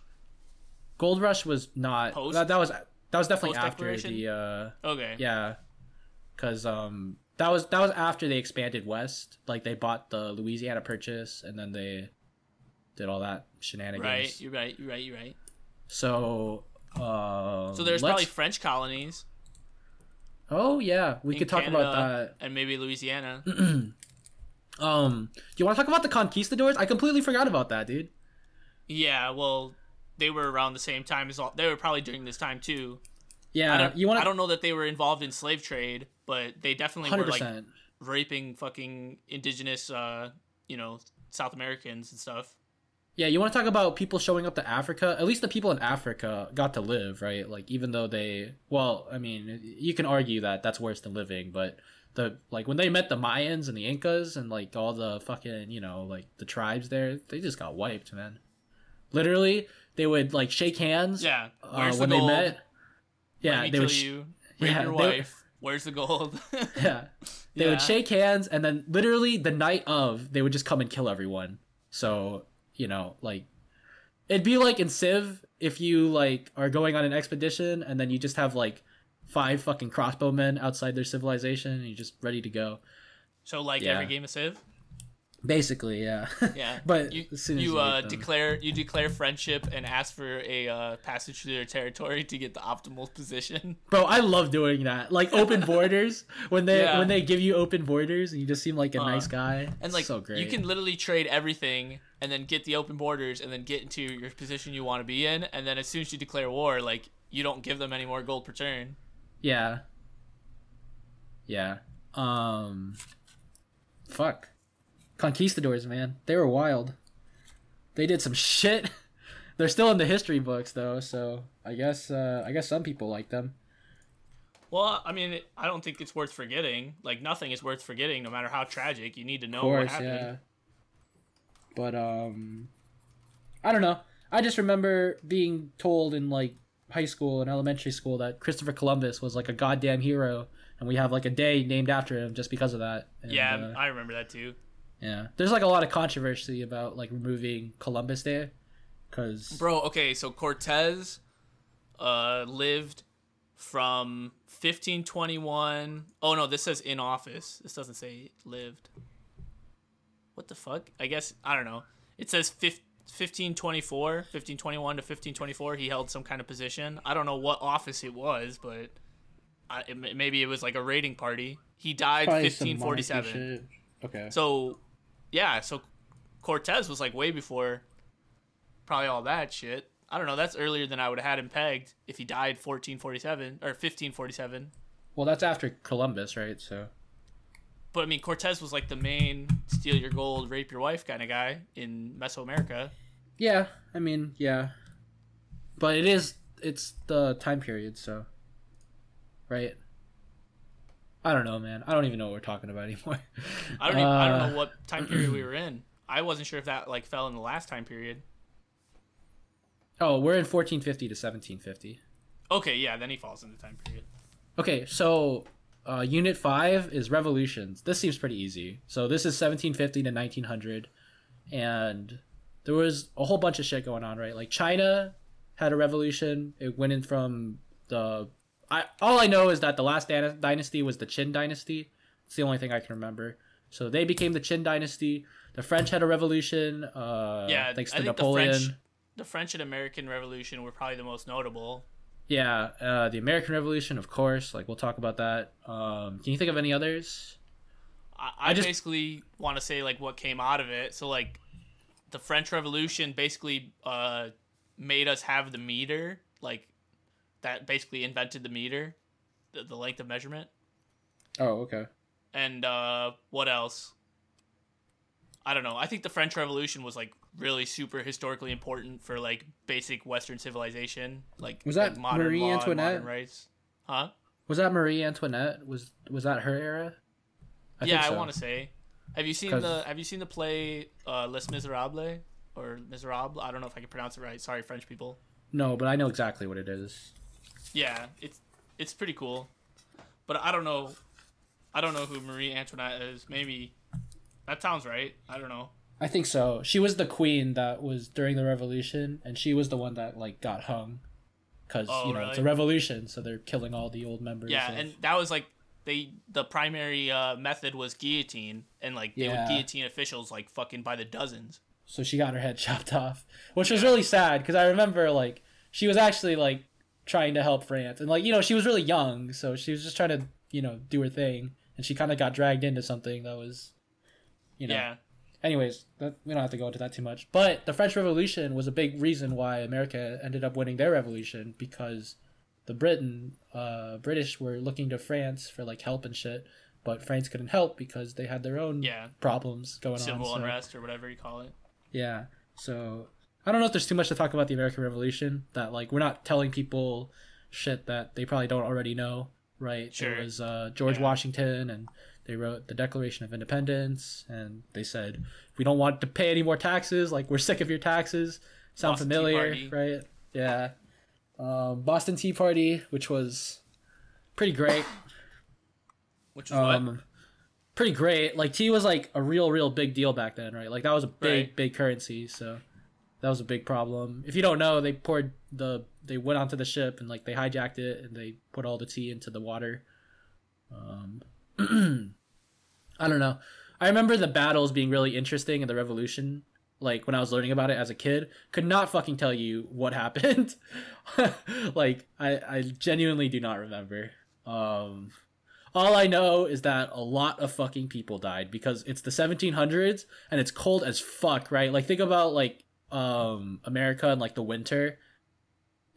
Gold Rush was not. Post? that, that was that was definitely after the. uh Okay. Yeah, because um that was that was after they expanded west. Like they bought the Louisiana Purchase, and then they did all that shenanigans. Right. You're right. You're right. You're right. So. Uh, So there's probably French colonies. Oh yeah, we could talk Canada about that, And maybe Louisiana. um, do you want to talk about the conquistadors? I completely forgot about that, dude. yeah. Well, they were around the same time as all. They were probably during this time too. I Yeah, don't. you want I don't know that they were involved in slave trade, but they definitely Hundred were like raping fucking indigenous, uh, you know, South Americans and stuff. Yeah, you want to talk about people showing up to Africa? At least the people in Africa got to live, right? Like even though they, well, I mean, you can argue that that's worse than living, but the like when they met the Mayans and the Incas and like all the fucking, you know, like the tribes there, they just got wiped, man. Literally, they would like shake hands. Yeah. uh, when the they met. Yeah, Let they kill would. sh- you. Rape yeah, your wife. Where's the gold? yeah, they Yeah. would shake hands, and then literally the night of, they would just come and kill everyone. So you know, like it'd be like in Civ if you like are going on an expedition and then you just have like five fucking crossbowmen outside their civilization and you're just ready to go. so like Yeah. every game of Civ. Basically, yeah. Yeah, But you as soon as you you uh, declare you declare friendship and ask for a uh, passage through their territory to get the optimal position. Bro, I love doing that. Like open borders when they Yeah. when they give you open borders and you just seem like a Uh, nice guy. And like so great. you can literally trade everything and then get the open borders and then get into your position you want to be in and then as soon as you declare war like you don't give them any more gold per turn. Yeah. Yeah. Um fuck. Conquistadors, man. They were wild. They did some shit. They're still in the history books though, so I guess uh I guess some people like them. Well, I mean, I don't think it's worth forgetting. Like nothing is worth forgetting no matter how tragic. You need to know Of what happened. yeah. But um I don't know. I just remember being told in like high school and elementary school that Christopher Columbus was like a goddamn hero and we have like a day named after him just because of that. And, Yeah, uh, I remember that too. Yeah, there's like a lot of controversy about like removing Columbus Day, because Bro, okay, so Cortez uh lived from 1521. Oh no, this says in office. This doesn't say lived. What the fuck? I guess I don't know. It says fif- 1524, 1521 to 1524 he held some kind of position. I don't know what office it was, but I, it, maybe it was like a raiding party. He died 1547. Okay. So, yeah, so Cortez was like way before probably all that shit. I don't know. That's earlier than I would have had him pegged if he died 1447 or 1547. Well, that's after Columbus, right? So But I mean, Cortez was like the main steal your gold, rape your wife kind of guy in Mesoamerica. yeah, I mean, yeah, but it is it's the time period, so right. I don't know, man. I don't even know what we're talking about anymore. I don't even, I don't Uh, know what time period we were in. I wasn't sure if that like fell in the last time period. Oh, we're in 1450 to 1750. Okay, yeah, then he falls in the time period. Okay, so uh, Unit 5 is revolutions. This seems pretty easy. So this is 1750 to 1900. And there was a whole bunch of shit going on, right? Like China had a revolution. It went in from the. I, all I know is that the last dyna- dynasty was the Qin dynasty. It's the only thing I can remember. So they became the Qin dynasty. The French had a revolution. Uh, Yeah, thanks to Napoleon. the French, the French and American Revolution were probably the most notable. Yeah, uh, the American Revolution, of course. Like we'll talk about that. Um, can you think of any others? I, I, I just- basically want to say like what came out of it. So like, the French Revolution basically uh, made us have the meter, like that basically invented the meter, the, the length of measurement. Oh, okay. And uh, what else? I don't know. I think the French Revolution was like really super historically important for like basic Western civilization, like Was that like, modern Marie Antoinette? rights. Huh? Was that Marie Antoinette? Was was that her era? yeah, think I want to say. Have you seen 'Cause- the Have you seen the play uh, Les Miserables or Miserable? I don't know if I can pronounce it right. Sorry, French people. No, but I know exactly what it is. Yeah, it's it's pretty cool, but I don't know. I don't know who Marie Antoinette is. Maybe that sounds right. I don't know. I think so. She was the queen that was during the revolution, and she was the one that like got hung, because Oh, you know it's a revolution, so they're killing all the old members. Yeah, of- and that was like they the primary uh, method was guillotine, and like they Yeah. would guillotine officials like fucking by the dozens. so she got her head chopped off, which was really sad because I remember like she was actually like trying to help France, and like you know she was really young, so she was just trying to you know do her thing, and she kind of got dragged into something that was, you know. Yeah, anyways, that, we don't have to go into that too much. But the French Revolution was a big reason why America ended up winning their revolution because the Britain, uh, British were looking to France for like help and shit, but France couldn't help because they had their own yeah, problems going civil on. so- unrest or whatever you call it. Yeah, so I don't know if there's too much to talk about the American Revolution. That like we're not telling people shit that they probably don't already know, right? Sure. It was uh, George Yeah. Washington and they wrote the Declaration of Independence, and they said we don't want to pay any more taxes. Like we're sick of your taxes. Sound Boston familiar, right? Yeah. Um, Boston Tea Party, which was pretty great. Which what? Um, pretty great. Like tea was like a real, real big deal back then, right? Like that was a big, Right. big currency. So that was a big problem. If you don't know, they poured the they went onto the ship and like they hijacked it and they put all the tea into the water. Um, I don't know. I remember the battles being really interesting in the revolution. Like when I was learning about it as a kid, could not fucking tell you what happened. like I, I genuinely do not remember. Um, all I know is that a lot of fucking people died because it's the 1700s and it's cold as fuck, right? Like think about like um America in like the winter,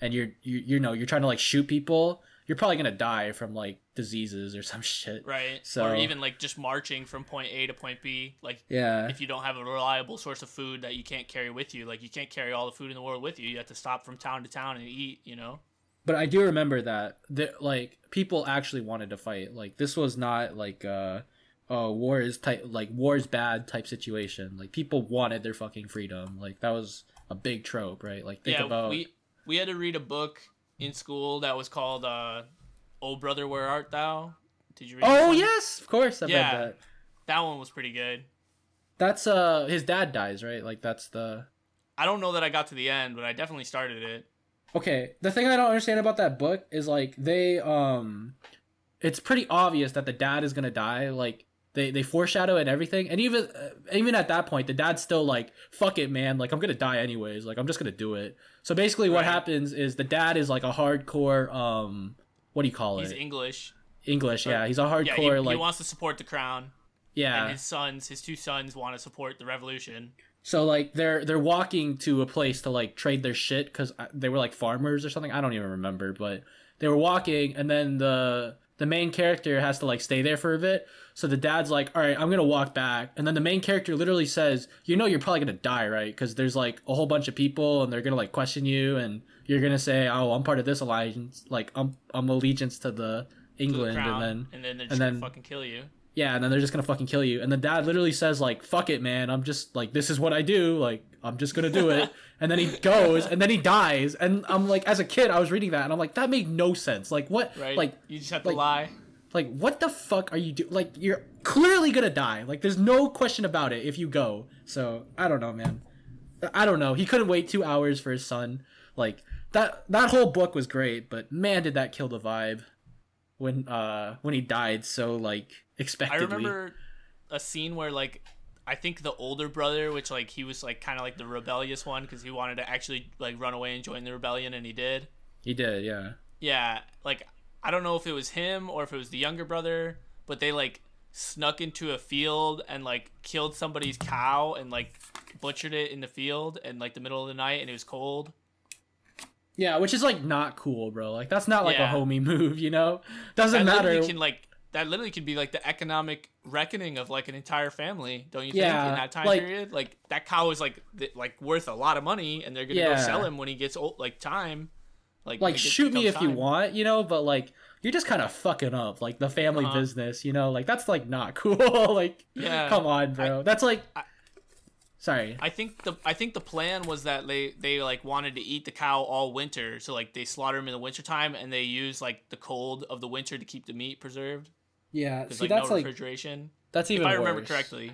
and you're you you know you're trying to like shoot people. You're probably gonna die from like diseases or some shit. Right. So- or even like just marching from point A to point B. Like Yeah. if you don't have a reliable source of food that you can't carry with you, like you can't carry all the food in the world with you. You have to stop from town to town and eat. You know. but I do remember that that like people actually wanted to fight. Like this was not like uh oh war is type like war is bad type situation. Like people wanted their fucking freedom. Like that was a big trope, right? Like think yeah. about We we had to read a book in school that was called uh, "Oh Brother, Where Art Thou." Did you read? that Oh yes, of course I've Yeah. read that. That one was pretty good. That's uh his dad dies, right? Like that's the I don't know that I got to the end, but I definitely started it. Okay, the thing I don't understand about that book is like they um it's pretty obvious that the dad is going to die like they they foreshadow it and everything and even uh, even at that point the dad's still like fuck it man like I'm going to die anyways like I'm just going to do it. So basically what happens is the dad is like a hardcore um what do you call He's it? He's English. English, yeah. He's a hardcore Yeah, he, like he wants to support the crown, yeah. and his sons, his two sons, want to support the revolution. So like they're they're walking to a place to like trade their shit because they were like farmers or something. I don't even remember, but they were walking, and then the the main character has to like stay there for a bit. So the dad's like, "All right, I'm gonna walk back," and then the main character literally says, "You know, you're probably gonna die, right? Because there's like a whole bunch of people, and they're gonna like question you, and you're gonna say, "Oh, I'm part of this alliance, like I'm I'm allegiance to the to the England," and then and then they're and then- gonna fucking kill you. yeah, and then they're just gonna fucking kill you. And the dad literally says like, "Fuck it, man. I'm just like this is what I do. Like I'm just gonna do it." and then he goes, and then he dies. And I'm like, as a kid, I was reading that, and I'm like, that made no sense. Like what? Right? Like you just have to lie. like what the fuck are you doing? Like you're clearly gonna die. Like there's no question about it if you go. So I don't know, man. I don't know. He couldn't wait two hours for his son. Like that. That whole book was great, but man, did that kill the vibe when uh when he died so like expectedly. I remember a scene where like I think the older brother, which like he was like kind of like the rebellious one because he wanted to actually like run away and join the rebellion, and he did. He did, yeah. Yeah, like I don't know if it was him or if it was the younger brother, but they like snuck into a field and like killed somebody's cow and like butchered it in the field and like the middle of the night and it was cold. Yeah, which is like not cool, bro. Like that's not like Yeah. a homie move, you know? Doesn't that matter. literally can like that literally could be like the economic reckoning of like an entire family, don't you think? In that time like- period, like that cow is like th- like worth a lot of money, and they're gonna Yeah. go sell him when he gets old, like time. Like like shoot me if you want, you know, but like you're just kind of fucking up like the family Uh-huh. business, you know? Like that's like not cool. like Yeah. come on, bro. that's like I- Sorry. I think the I think the plan was that they they like wanted to eat the cow all winter, so like they slaughter them in the wintertime and they use like the cold of the winter to keep the meat preserved. Yeah, see like that's no like refrigeration. that's If even I remember worse. correctly.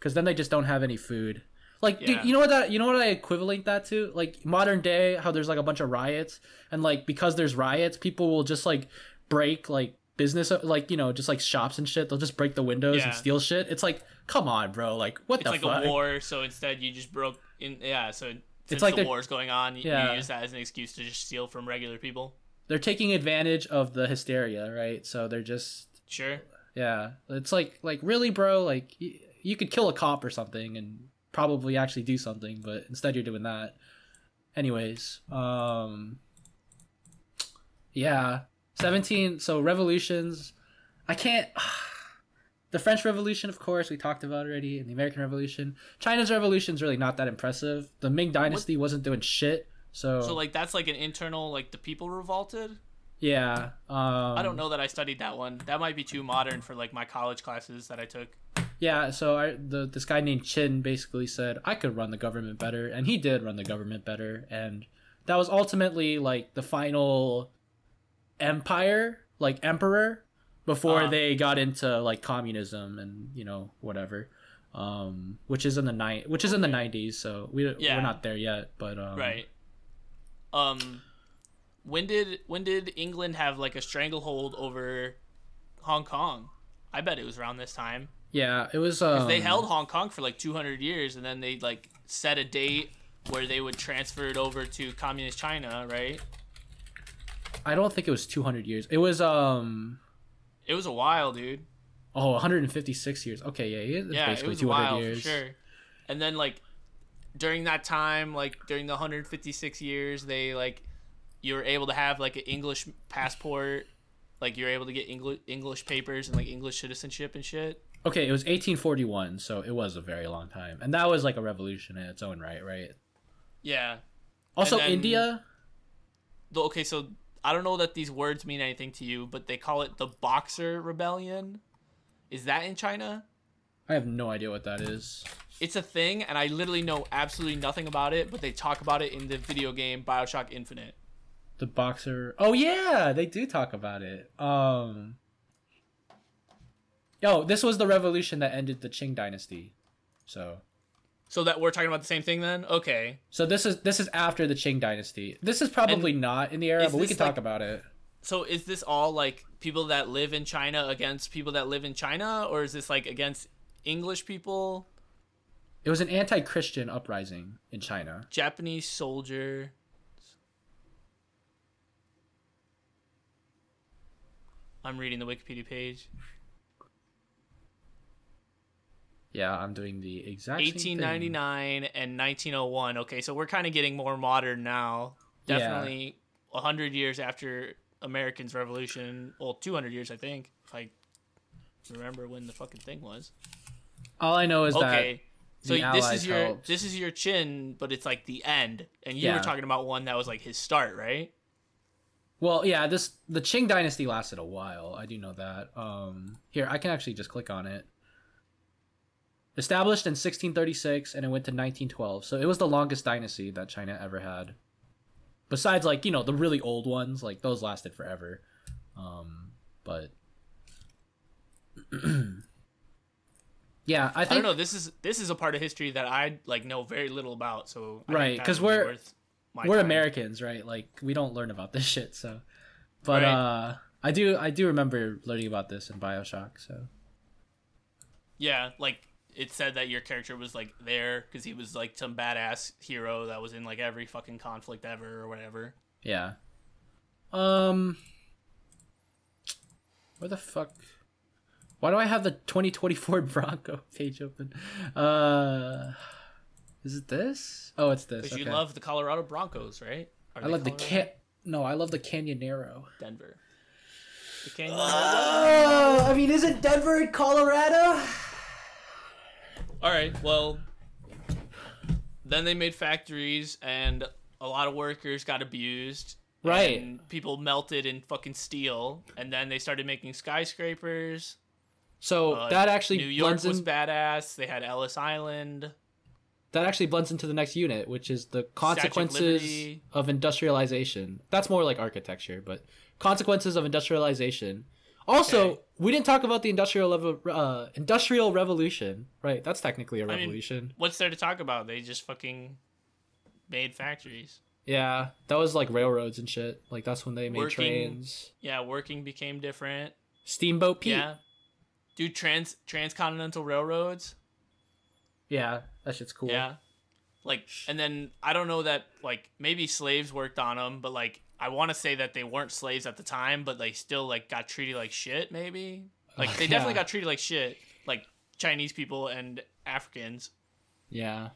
Cuz then they just don't have any food. Like Yeah. dude, you know what that you know what I equivalent that to? Like modern day how there's like a bunch of riots and like because there's riots, people will just like break like business like you know just like shops and shit they'll just break the windows Yeah. and steal shit it's like come on bro like what It's the like fuck a war, so instead you just broke in. Yeah, so since like the war's going on, you, Yeah. you use that as an excuse to just steal from regular people. They're taking advantage of the hysteria right? So they're just Sure. yeah. It's like like really bro? Like y- you could kill a cop or something and probably actually do something but instead you're doing that. Anyways um yeah. 17 so revolutions. I can't the french revolution of course we talked about already and the american revolution. China's revolution's really not that impressive. The ming dynasty wasn't doing shit so, So like that's like an internal like the people revolted. yeah um, I don't know that I studied that one. That might be too modern for like my college classes that I took. Yeah, so I, the this guy named Chin basically said I could run the government better, and he did run the government better, and that was ultimately like the final empire, like emperor, before Uh-huh. they got into like communism and you know whatever, um, which is in the night, which is in the nineties. So we Yeah. we're not there yet, but um, Right. Um when did when did England have like a stranglehold over Hong Kong? I bet it was around this time. Yeah, it was. Um, they held Hong Kong for like 200 years, and then they like set a date where they would transfer it over to communist China, right? I don't think it was 200 years. It was um. It was a while, dude. Oh, 156 years. Okay, yeah, it's yeah, it basically was a 200 while years. for sure. And then like during that time, like during the 156 years, they like you were able to have like an English passport, like you're able to get English English papers and like English citizenship and shit. Okay, it was 1841, so it was a very long time, and that was like a revolution in its own right, right? Yeah. Also, India. The, okay, so I don't know that these words mean anything to you, but they call it the Boxer Rebellion. Is that in China? I have no idea what that is. It's a thing, and I literally know absolutely nothing about it, but they talk about it in the video game Bioshock Infinite. The boxer. Oh yeah, they do talk about it. Um. Yo, this was the revolution that ended the Qing dynasty. So, So that we're talking about the same thing then? Okay. so this is this is after the Qing dynasty. This is probably not in the era, but we can talk about it. So is this all like people that live in China against people that live in China, or is this like against English people? It was an anti-Christian uprising in China. Japanese soldier. I'm reading the Wikipedia page. Yeah, I'm doing the exact same thing. 1899 and 1901. Okay, so we're kind of getting more modern now. Definitely a 100 years after Americans Revolution. Well, 200 years, I think, if I remember when the fucking thing was. All I know is that. Okay. So this is your helped. this is your chin, but it's like the end. And you were talking about one that was like his start, right? Well, yeah, this the Qing dynasty lasted a while. I do know that. Um, here I can actually just click on it. Established in 1636 and it went to 1912. So it was the longest dynasty that China ever had. Besides like, you know, the really old ones, like those lasted forever. Um, but Yeah, I I, don't know. This is this is a part of history that I like know very little about. So I Right, because we're- we're time. Americans, right? Like we don't learn about this shit, so but Right. uh I do I do remember learning about this in BioShock, so Yeah, like it said that your character was like there because he was like some badass hero that was in like every fucking conflict ever or whatever. Yeah. Um. Where the fuck? Why do I have the 2024 Bronco page open? Uh. Is it this? Oh, it's this. Because Okay. you love the Colorado Broncos, right? Are I they love the can. No, I love the Canyonero. Denver. The Canyon. Oh, I mean, isn't Denver in Colorado? All right. Well, then they made factories, and a lot of workers got abused. Right. And people melted in fucking steel, and then they started making skyscrapers. So Uh, that actually New York blends was in, badass. They had Ellis Island. that actually blends into the next unit, which is the consequences Liberty. of industrialization. That's more like architecture, but consequences of industrialization. Also, Okay. we didn't talk about the industrial level, uh, industrial revolution, right? That's technically a mean- revolution. What's there to talk about? They just fucking made factories. yeah, that was like railroads and shit. Like that's when they made Working- trains. Yeah, working became different. Steamboat Pete. Yeah. Dude, trans transcontinental railroads. yeah, that shit's cool. Yeah. Like, and then I don't know that like maybe slaves worked on them, but like I want to say that they weren't slaves at the time, but they still like got treated like shit. Maybe like they definitely Yeah. got treated like shit, like Chinese people and Africans, yeah.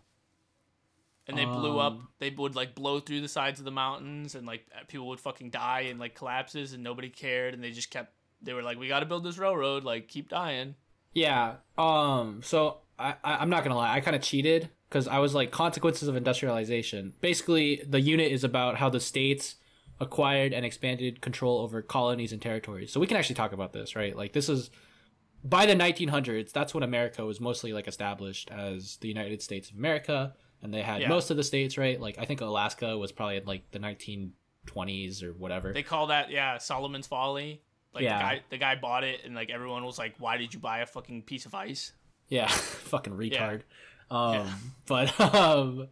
and they blew up. Um, They would like blow through the sides of the mountains, and like people would fucking die and like collapses, and nobody cared, and they just kept. They were like, "We got to build this railroad. Like, keep dying." Yeah. Um. So I, I I'm not gonna lie. I kind of cheated because I was like consequences of industrialization. Basically, the unit is about how the states acquired and expanded control over colonies and territories. So we can actually talk about this, right? Like this is by the 1900s. That's when America was mostly like established as the United States of America, and they had Yeah. most of the states, right? Like I think Alaska was probably in like the 1920s or whatever. They call that yeah Solomon's Folly. Like Yeah. the guy, the guy bought it, and like everyone was like, "Why did you buy a fucking piece of ice?" Yeah, fucking retard. Yeah. Um, but um,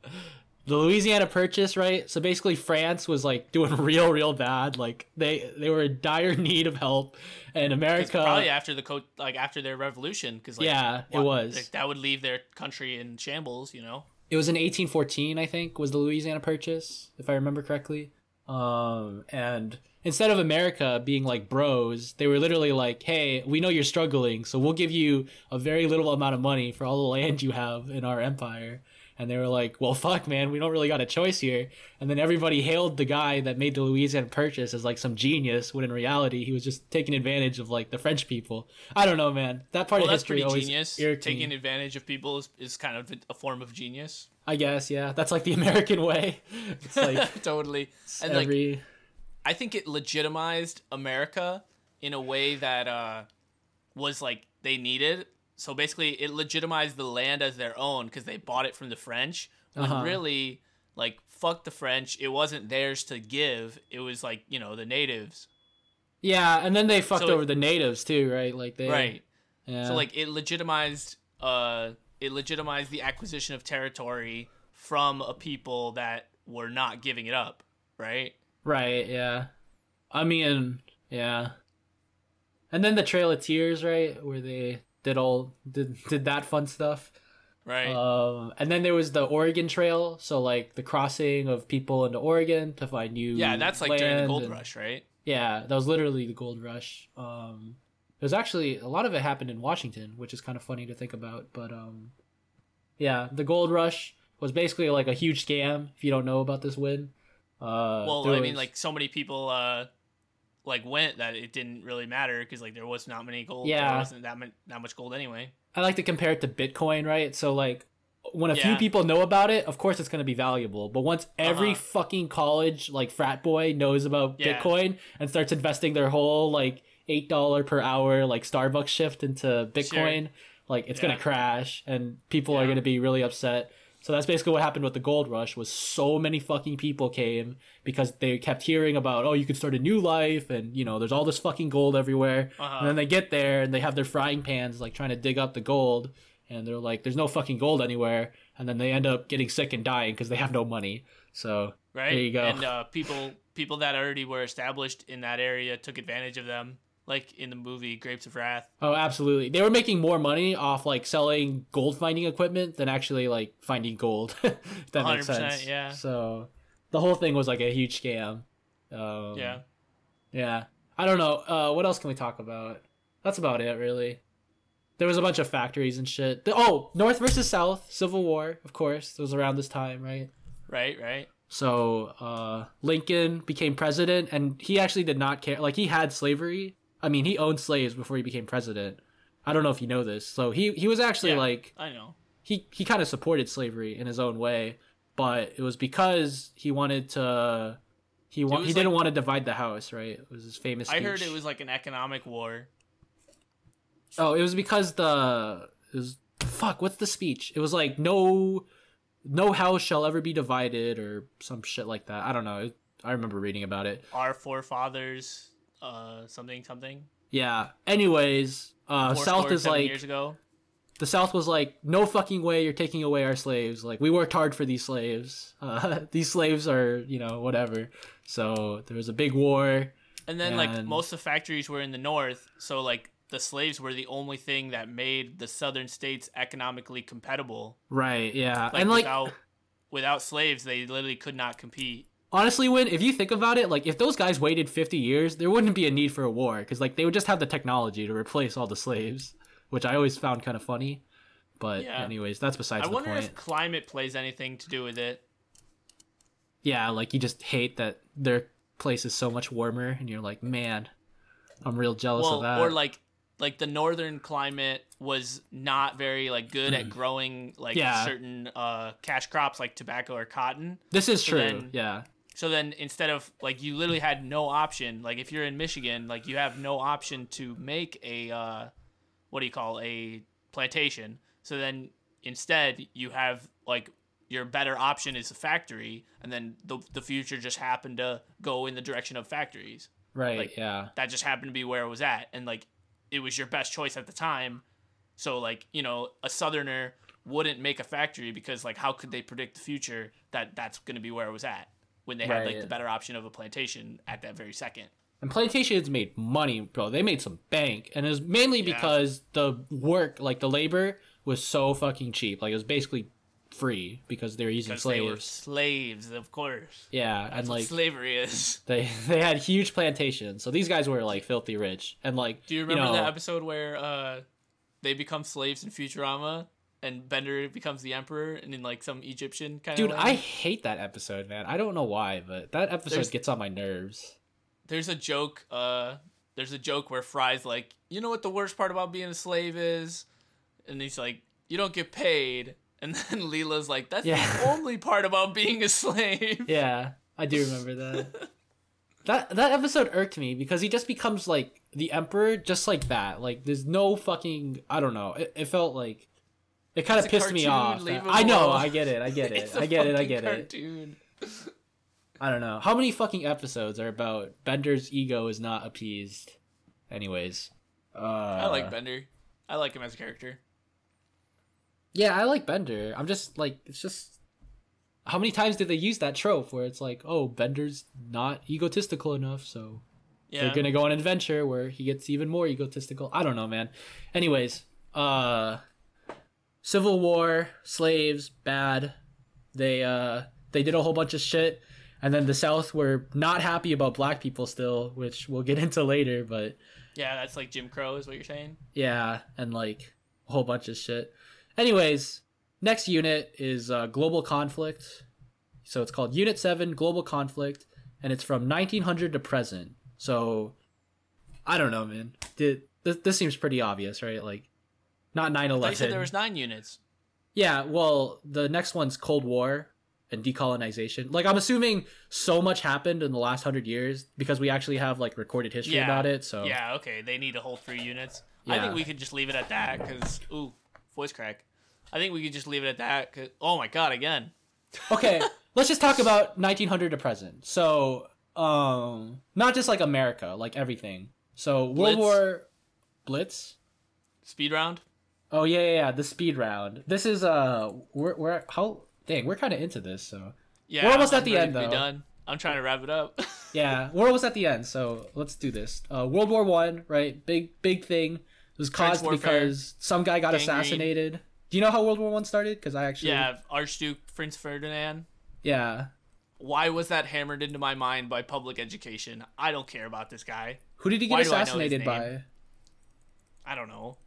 the Louisiana Purchase, right? So basically, France was like doing real, real bad. Like they they were in dire need of help, and America. probably after the co- like after their revolution, because like, Yeah, it was. like, that would leave their country in shambles. You know. it was in 1814 i think was the louisiana purchase if i remember correctly um and instead of america being like bros they were literally like hey we know you're struggling so we'll give you a very little amount of money for all the land you have in our empire and they were like well fuck man we don't really got a choice here and then everybody hailed the guy that made the louisiana purchase as like some genius when in reality he was just taking advantage of like the french people i don't know man that part Well, of that's history pretty always genius. Taking me. advantage of people is, is kind of a form of genius. i guess yeah that's like the american way it's like totally. And like every I think it legitimized America in a way that uh, was like they needed. So basically, it legitimized the land as their own because they bought it from the French. When Uh-huh. really, like, fuck the French. It wasn't theirs to give. It was like you know the natives, Yeah, and then they fucked So it- over the natives too, right? Like they right? Yeah. So like it legitimized uh it legitimized the acquisition of territory from a people that were not giving it up, right? Right, yeah. I mean, yeah. And then the Trail of Tears, right, where they did all did did that fun stuff. Right. Um, and then there was the Oregon Trail, so like the crossing of people into Oregon to find new. yeah, that's like during the gold and- rush, right? Yeah, that was literally the gold rush. Um, it was actually a lot of it happened in Washington, which is kind of funny to think about. But um, yeah, the gold rush was basically like a huge scam. If you don't know about this win, uh, Well, I mean, like so many people uh like went that it didn't really matter because like there was not many gold. Yeah. there wasn't that much that much gold anyway. I like to compare it to Bitcoin, right? So like when a few people know about it, of course it's going to be valuable. But once every Uh-huh. fucking college like frat boy knows about Yeah. Bitcoin and starts investing their whole like eight dollar per hour like Starbucks shift into Bitcoin, like it's Yeah. gonna crash and people are gonna be really upset. So that's basically what happened with the gold rush was so many fucking people came because they kept hearing about oh you could start a new life and you know there's all this fucking gold everywhere Uh-huh. and then they get there and they have their frying pans like trying to dig up the gold and they're like there's no fucking gold anywhere and then they end up getting sick and dying because they have no money so Right. There you go. And uh, people people that already were established in that area took advantage of them, like in the movie Grapes of Wrath. oh absolutely they were making more money off like selling gold finding equipment than actually like finding gold that makes 100%, sense yeah. so the whole thing was like a huge scam um, yeah. Yeah. I don't know. Uh, what else can we talk about? That's about it, really. There was a bunch of factories and shit. The- oh, North versus South, Civil War, of course. It was around this time, right? Right. Right. So uh, Lincoln became president, and he actually did not care. Like he had slavery. I mean, he owned slaves before he became president. I don't know if you know this. So he he was actually Yeah. like I know. he he kind of supported slavery in his own way, but it was because he wanted to. He wa- he didn't want to divide the house, right? It was his famous. I heard it was like an economic war. Oh, it was because the it was fuck. What's the speech? It was like no, no house shall ever be divided or some shit like that. I don't know. I remember reading about it. Our forefathers, uh, something something. Yeah. Anyways, uh, South is like years ago. the South was like no fucking way you're taking away our slaves. Like we worked hard for these slaves. Uh, these slaves are you know whatever. So there was a big war. And then like most of the factories were in the north, so like the slaves were the only thing that made the southern states economically compatible. Right. Yeah. Like and like without without slaves, they literally could not compete. Honestly when if you think about it like if those guys waited 50 years there wouldn't be a need for a war because like they would just have the technology to replace all the slaves which i always found kind of funny but Yeah. anyways that's besides I the wonder point if climate plays anything to do with it. yeah like you just hate that their place is so much warmer and you're like man i'm real jealous well, of that or like like the northern climate was not very like good at growing like Mm. Yeah. certain uh cash crops like tobacco or cotton. this is so true then- yeah So then instead of like you literally had no option, like if you're in Michigan, like you have no option to make a uh what do you call a plantation. So then instead you have like your better option is a factory and then the the future just happened to go in the direction of factories. right like- yeah That just happened to be where it was at and like it was your best choice at the time. So like, you know, a southerner wouldn't make a factory because like how could they predict the future that that's going to be where it was at when they had like the better option of a plantation at that very second. And plantations made money, bro. They made some bank, and it was mainly Yeah. because the work, like the labor, was so fucking cheap. Like it was basically free because they were using Because they were slaves. slaves, of course. Yeah, That's and like slavery is. they they had huge plantations, so these guys were like filthy rich. And like, Do you remember know, that episode where uh, they become slaves in Futurama and Bender becomes the emperor and in like some Egyptian kind Dude, of Dude, I hate that episode, man. I don't know why, but that episode There's- gets on my nerves. there's a joke uh there's a joke where Fry's like, "You know what the worst part about being a slave is?" And he's like, "You don't get paid." And then Leela's like, "That's Yeah. the only part about being a slave." Yeah, I do remember that. that that episode irked me because he just becomes like the emperor just like that. Like there's no fucking I don't know. It, it felt like it kind of It's pissed me off. I know. I get it, I get it, I get it, I get it. cartoon. I don't know. How many fucking episodes are about Bender's ego is not appeased? Anyways. Uh I like Bender. I like him as a character. Yeah, I like Bender. I'm just like it's just how many times did they use that trope where it's like, oh, Bender's not egotistical enough, so Yeah. they're gonna go on an adventure where he gets even more egotistical. I don't know, man. Anyways, uh Civil War, slaves, bad. They uh they did a whole bunch of shit. And then the South were not happy about black people still, which we'll get into later, but yeah, that's like Jim Crow is what you're saying. yeah, and like a whole bunch of shit. Anyways, next unit is uh, Global Conflict. So it's called Unit 7 Global Conflict, and it's from 1900 to present. So I don't know, man. Did, this, this seems pretty obvious, right? Like, not 9 I thought you said there was nine units. Yeah, well, the next one's Cold War and decolonization. Like, I'm assuming so much happened in the last hundred years because we actually have like recorded history Yeah. about it. So Yeah, okay. They need a whole three units. I think we could just leave it at that because ooh, voice crack. I think we could just leave it at that. 'cause- oh my god, again. okay, let's just talk about 1900 to present. So, um, not just like America, like everything. So World Blitz? War Blitz. Speed round. Oh yeah, yeah, yeah, the speed round. This is uh, we're we're how dang, we're kind of into this. So Yeah, We're almost I'm at the end, though. done. I'm trying to wrap it up. yeah, we're almost at the end. So let's do this. Uh, World War One, right? Big big thing. It was caused warfare. because some guy got Gangrene. assassinated. Do you know how World War One started? Because I actually yeah, Archduke Prince Ferdinand. yeah. Why was that hammered into my mind by public education? I don't care about this guy. Who did he get Why I assassinated by? I don't know.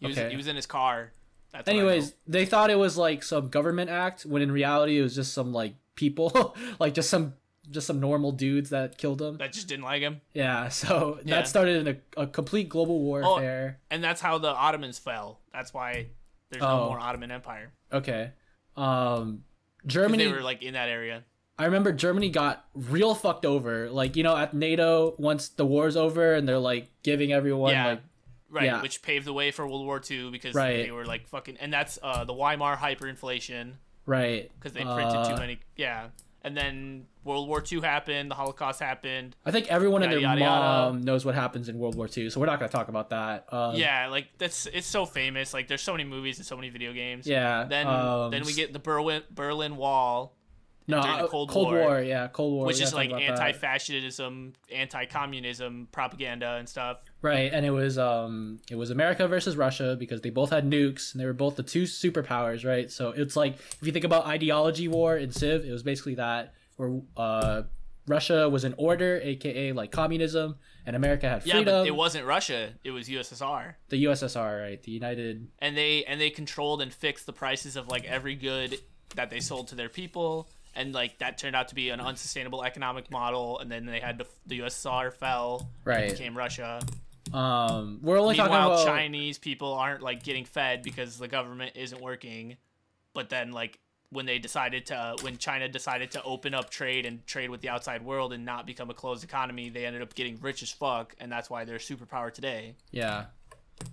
He was Okay. he was in his car. That's Anyways, they thought it was like some government act when in reality it was just some like people, like just some just some normal dudes that killed him. that just didn't like him, Yeah, so Yeah. Oh, that started in a, a complete global warfare. and that's how the Ottomans fell. That's why there's Oh. no more Ottoman Empire Okay. Um Germany they were like in that area. I remember Germany got real fucked over. Like, you know, at NATO once the war's over and they're like giving everyone Yeah. like Right, Yeah. which paved the way for World War II because Right. they were like fucking, and that's uh, the Weimar hyperinflation right because they printed Uh, too many. Yeah, and then World War II happened, the Holocaust happened. I think everyone and Yada, their yada, yada. mom knows what happens in World War II, so we're not gonna talk about that. Um, yeah, like that's it's so famous. Like there's so many movies and so many video games. yeah. Then um, then we get the Berlin Berlin Wall, no during the uh, Cold Cold War, War. Yeah, Cold War. which is like talk about that. anti-fascism, anti-communism propaganda and stuff. Right, and it was um it was America versus Russia because they both had nukes and they were both the two superpowers, right? So it's like if you think about ideology war in Civ, it was basically that where uh Russia was in order, aka like communism, and America had freedom. Yeah, but it wasn't Russia; it was USSR. the USSR, right? The United and they and they controlled and fixed the prices of like every good that they sold to their people and like that turned out to be an unsustainable economic model and then they had to, the USSR fell Right. and became Russia um we're only talking about Chinese people aren't like getting fed because the government isn't working but then like when they decided to when China decided to open up trade and trade with the outside world and not become a closed economy they ended up getting rich as fuck and that's why they're a superpower today yeah.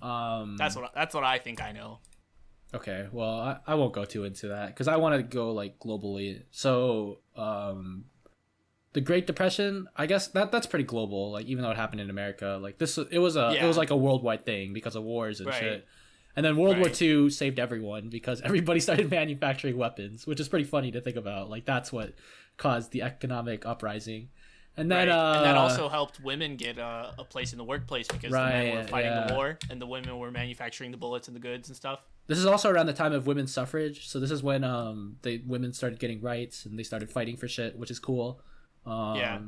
Um that's what that's what I think I know Okay, well, I, I won't go too into that because I want to go like globally. So, um, the Great Depression, I guess that that's pretty global. Like, even though it happened in America, like this, it was a it was like a worldwide thing because of wars and Right. shit. And then World War Right. II saved everyone because everybody started manufacturing weapons, which is pretty funny to think about. Like that's what caused the economic uprising. And then Right. uh, and that also helped women get uh, a place in the workplace because the men were Right, fighting the war and the women were manufacturing the bullets and the goods and stuff. This is also around the time of women's suffrage, so this is when um the women started getting rights and they started fighting for shit, which is cool. Um, Yeah.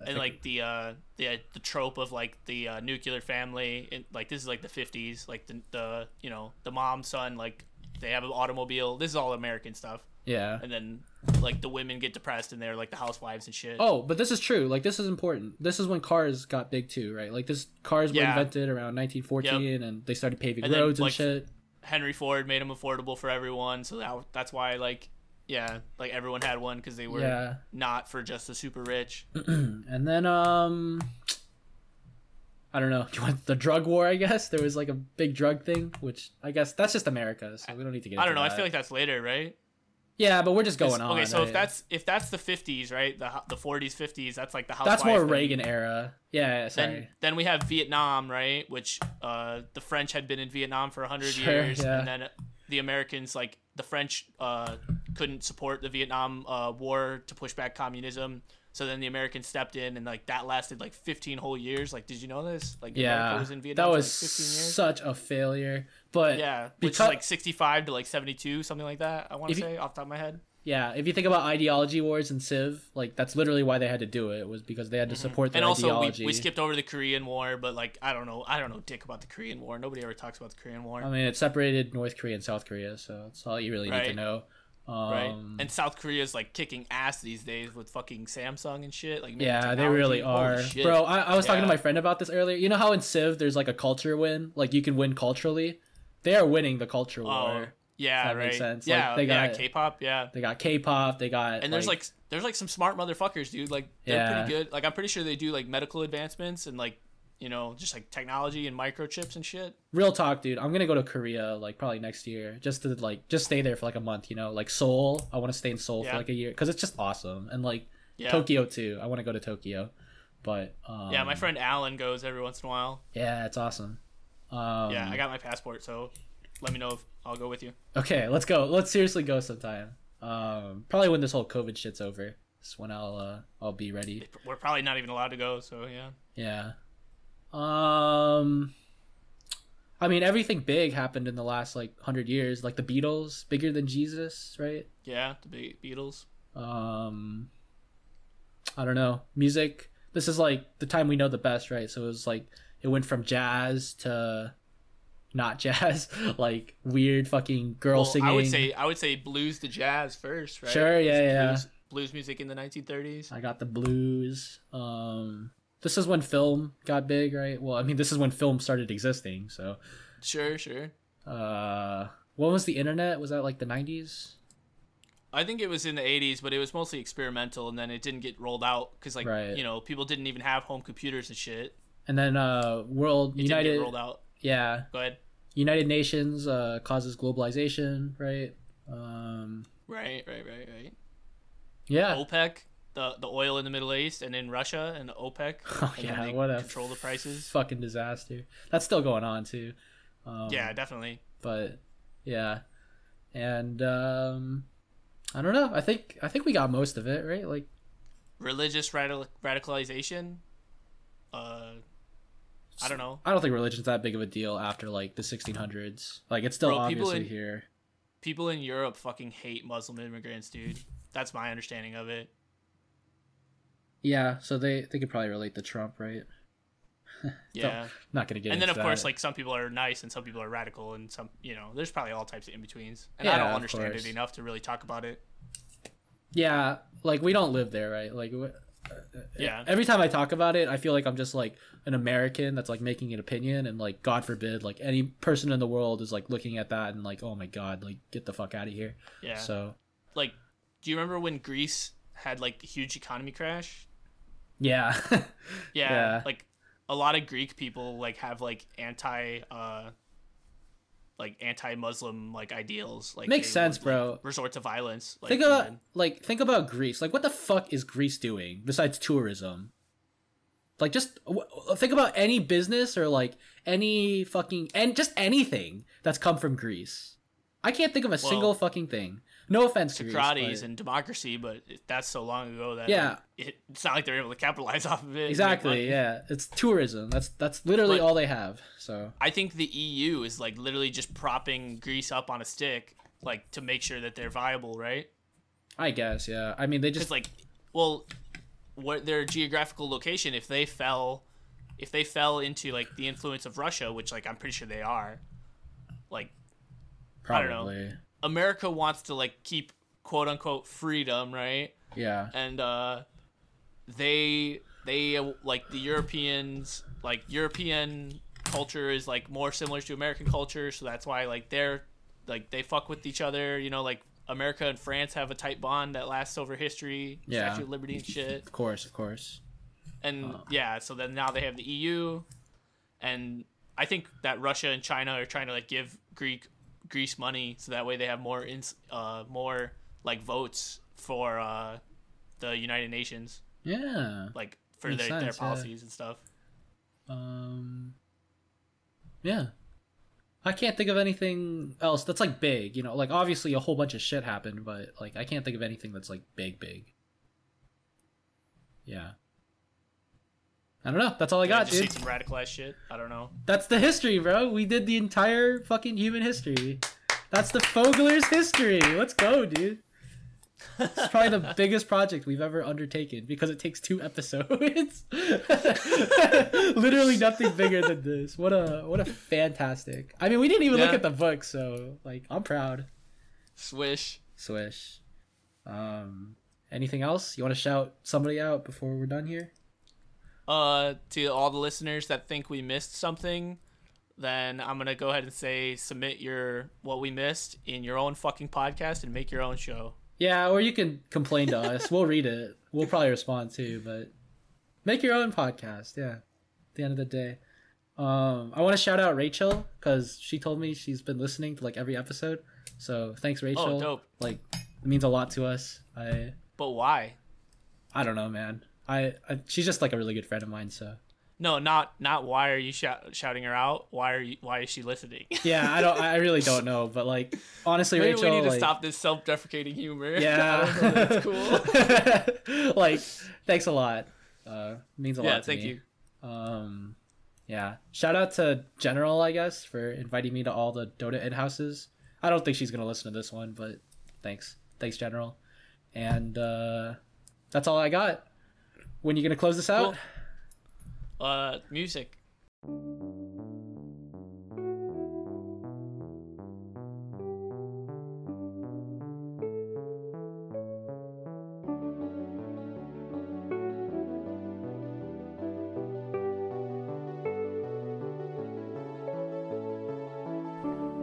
I and like the uh the the trope of like the uh, nuclear family and like this is like the 50s like the the you know the mom son like they have an automobile this is all american stuff yeah. and then like the women get depressed and they're like the housewives and shit Oh, but this is true. Like this is important. This is when cars got big too, right? Like this cars were Yeah. invented around 1914, and they started paving And then, roads and like, shit. Henry ford made them affordable for everyone so that, that's why like yeah like everyone had one because they were Yeah. not for just the super rich and then um I don't know. Do you want the drug war? I guess there was like a big drug thing, which I guess that's just America, so we don't need to get. i don't know i feel like that's later right yeah, but we're just going on. okay so if that's if that's the 50s right the the 40s 50s that's like the that's housewife more thing. Reagan era. Yeah, then sorry. then we have Vietnam, right? Which uh, the French had been in Vietnam for hundred Sure, years, yeah. and then the Americans, like the French, uh, couldn't support the Vietnam uh, War to push back communism. So then the Americans stepped in, and like that lasted like fifteen whole years. Like, did you know this? Like, America yeah, was in Vietnam that for, was like fifteen years. such a failure. But yeah, which because- is like sixty-five to like seventy-two, something like that. I want to you- say off the top of my head. Yeah, if you think about ideology wars and Civ, like that's literally why they had to do it was because they had to support their Mm-hmm. And also, we, ideology. we skipped over the Korean War, but like I don't know, I don't know dick about the Korean War. Nobody ever talks about the Korean War. I mean, it separated North Korea and South Korea, so that's all you really need to know. Um, right? And South Korea's like kicking ass these days with fucking Samsung and shit. Like, yeah, they really are, bro. I, I was talking to my friend about this earlier. You know how in Civ there's like a culture win, like you can win culturally. They are winning the culture Oh, war. yeah, that right. makes sense. Like, Yeah, they yeah, got- K-pop, yeah. They got K-pop. They got And there's like there's like some smart motherfuckers, dude. Like they're Yeah. pretty good. Like I'm pretty sure they do like medical advancements and like you know just like technology and microchips and shit. real talk, dude. I'm gonna go to Korea like probably next year, just to like just stay there for like a month. You know, like Seoul. I want to stay in Seoul Yeah. for like a year because it's just awesome, and like Yeah. Tokyo too. I want to go to Tokyo, but um, Yeah, my friend Alan goes every once in a while. Yeah, it's awesome. Um, yeah, I got my passport, so let me know if I'll go with you. Okay, let's go. Let's seriously go sometime. Um, probably when this whole COVID shit's over. Is when I'll uh, I'll be ready. We're probably not even allowed to go, so yeah. Yeah. Um. I mean, everything big happened in the last like hundred years. Like the Beatles, bigger than Jesus, right? Yeah, the Be- Beatles. Um. I don't know. Music. This is like the time we know the best, right? So it was like it went from jazz to not jazz, like weird fucking girl Well, singing. I would say I would say blues to jazz first, right? Sure, yeah, yeah. Blues, blues music in the 1930s. I got the blues. Um, this is when film got big, right? Well, I mean, this is when film started existing. So, Sure, sure. uh, when was the internet? Was that like the '90s? I think it was in the 80s, but it was mostly experimental, and then it didn't get rolled out because, like, Right. you know, people didn't even have home computers and shit. And then uh, World It United, rolled out. yeah, Go ahead. United Nations uh, causes globalization, right? Um, Right, right, right, right. yeah. OPEC, the the oil in the Middle East and in Russia and OPEC. Oh and yeah, what a control the prices. fucking disaster. That's still going on too. Um, yeah, definitely. but yeah, and um, I don't know. I think I think we got most of it, right? Like. Religious radical radicalization. Uh, I don't know. I don't think religion's that big of a deal after like the 1600s. Like it's still Bro, people obviously in- here. People in Europe fucking hate Muslim immigrants, dude. That's my understanding of it. Yeah, so they they could probably relate to Trump, right? Yeah. Not gonna get. It. And then of into course like some people are nice and some people are radical and some you know there's probably all types of in-betweens and Yeah, i don't understand course. it enough to really talk about it yeah, like we don't live there, right? Like w- yeah every time I talk about it, I feel like I'm just like an American that's like making an opinion, and like God forbid, like any person in the world is like looking at that and like, oh my God, like get the fuck out of here. yeah So like do you remember when greece had like a huge economy crash yeah, yeah, Yeah. like a lot of greek people like have like anti uh like anti-muslim like ideals like Makes sense, would, bro. like, resort to violence like think about even- like think about Greece. Like, what the fuck is Greece doing besides tourism? Like just w- think about any business or like any fucking and just anything that's come from Greece. I can't think of a Well, single fucking thing. No offense to Greece. Socrates and democracy, but that's so long ago that Yeah. it, it's not like they're able to capitalize off of it. exactly, yeah. It's tourism. That's that's literally But- all they have. So I think the EU is like literally just propping Greece up on a stick, like to make sure that they're viable, right? I guess, yeah. I mean, they just like, well, what their geographical location, if they fell, if they fell into like the influence of Russia, which like I'm pretty sure they are, like I don't know. America wants to like keep quote unquote freedom, right? yeah, and uh they they uh, like the europeans like european culture is like more similar to american culture so that's why like they're like they fuck with each other you know like america and france have a tight bond that lasts over history Yeah. statue of liberty and shit of course, of course. and yeah so then now they have the eu and i think that russia and china are trying to like give greek greece money so that way they have more ins uh more like votes for uh the united nations Yeah. like for their, their sense, yeah. policies and stuff Um. Yeah. I can't think of anything else that's like big, you know. Like obviously a whole bunch of shit happened, but like I can't think of anything that's like big, big. Yeah. I don't know. That's all I got, just dude. some radicalized shit i don't know That's the history, bro. We did the entire fucking human history. That's the Fogler's history. Let's go, dude. It's probably the biggest project we've ever undertaken because it takes two episodes. Literally nothing bigger than this. What a what a fantastic. I mean, we didn't even look at the book, so like I'm proud. swish Swish. Um anything else? You want to shout somebody out before we're done here? Uh to all the listeners that think we missed something then i'm gonna go ahead and say submit your what we missed in your own fucking podcast and make your own show Yeah, or you can complain to us. We'll read it. We'll probably respond too, but make your own podcast. Yeah. At the end of the day. Um, I want to shout out Rachel because she told me she's been listening to like every episode. So thanks, Rachel. Oh, dope. Like, it means a lot to us. I but why I don't know, man. I, I she's just like a really good friend of mine. So no not not why are you shout, shouting her out why are you why is she listening yeah, I don't. I really don't know, but like honestly, Maybe Rachel. we need to like, stop this self-deprecating humor Yeah, I don't know, that's cool like, thanks a lot. Uh, means a lot. yeah to thank me. you Um, yeah. Shout out to General, I guess, for inviting me to all the Dota Ed houses. I don't think she's gonna listen to this one, but thanks, thanks, General. And uh, that's all I got. When you gonna close this out? Cool. uh music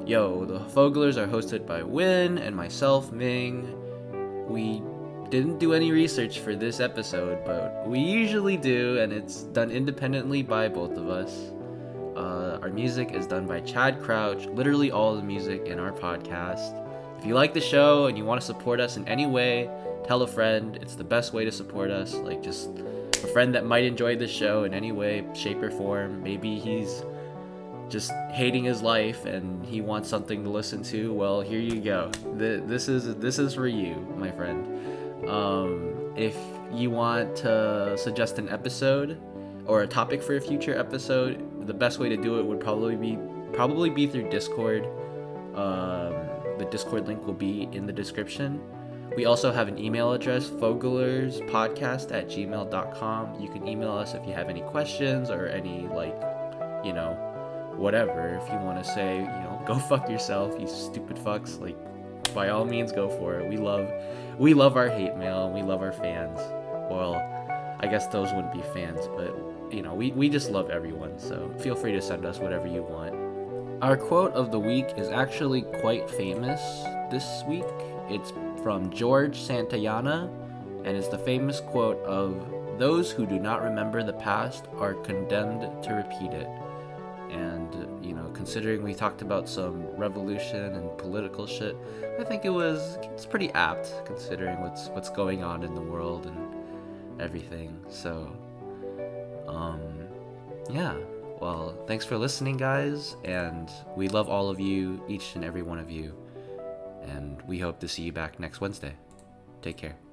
Yo, the Foglers are hosted by Win and myself, Ming. We didn't do any research for this episode, but we usually do, and it's done independently by both of us. Uh, our music is done by Chad Crouch, literally all the music in our podcast. If you like the show and you want to support us in any way, tell a friend. It's the best way to support us. Like, just a friend that might enjoy the show in any way, shape, or form. Maybe he's just hating his life and he wants something to listen to well here you go Th- this is this is for you my friend um, if you want to suggest an episode or a topic for a future episode the best way to do it would probably be probably be through discord. Um, the discord link will be in the description. We also have an email address foglerspodcast at gmail.com you can email us if you have any questions or any like you know whatever. If you want to say you know go fuck yourself you stupid fucks like by all means go for it. We love we love our hate mail and we love our fans. Well i guess those wouldn't be fans but you know we, we just love everyone so feel free to send us whatever you want. Our quote of the week is actually quite famous this week. It's from george santayana and it's the famous quote of those who do not remember the past are condemned to repeat it. And you know considering we talked about some revolution and political shit i think it was it's pretty apt considering what's what's going on in the world and everything so Um, yeah. Well, thanks for listening, guys, and we love all of you, each and every one of you. And we hope to see you back next Wednesday. Take care.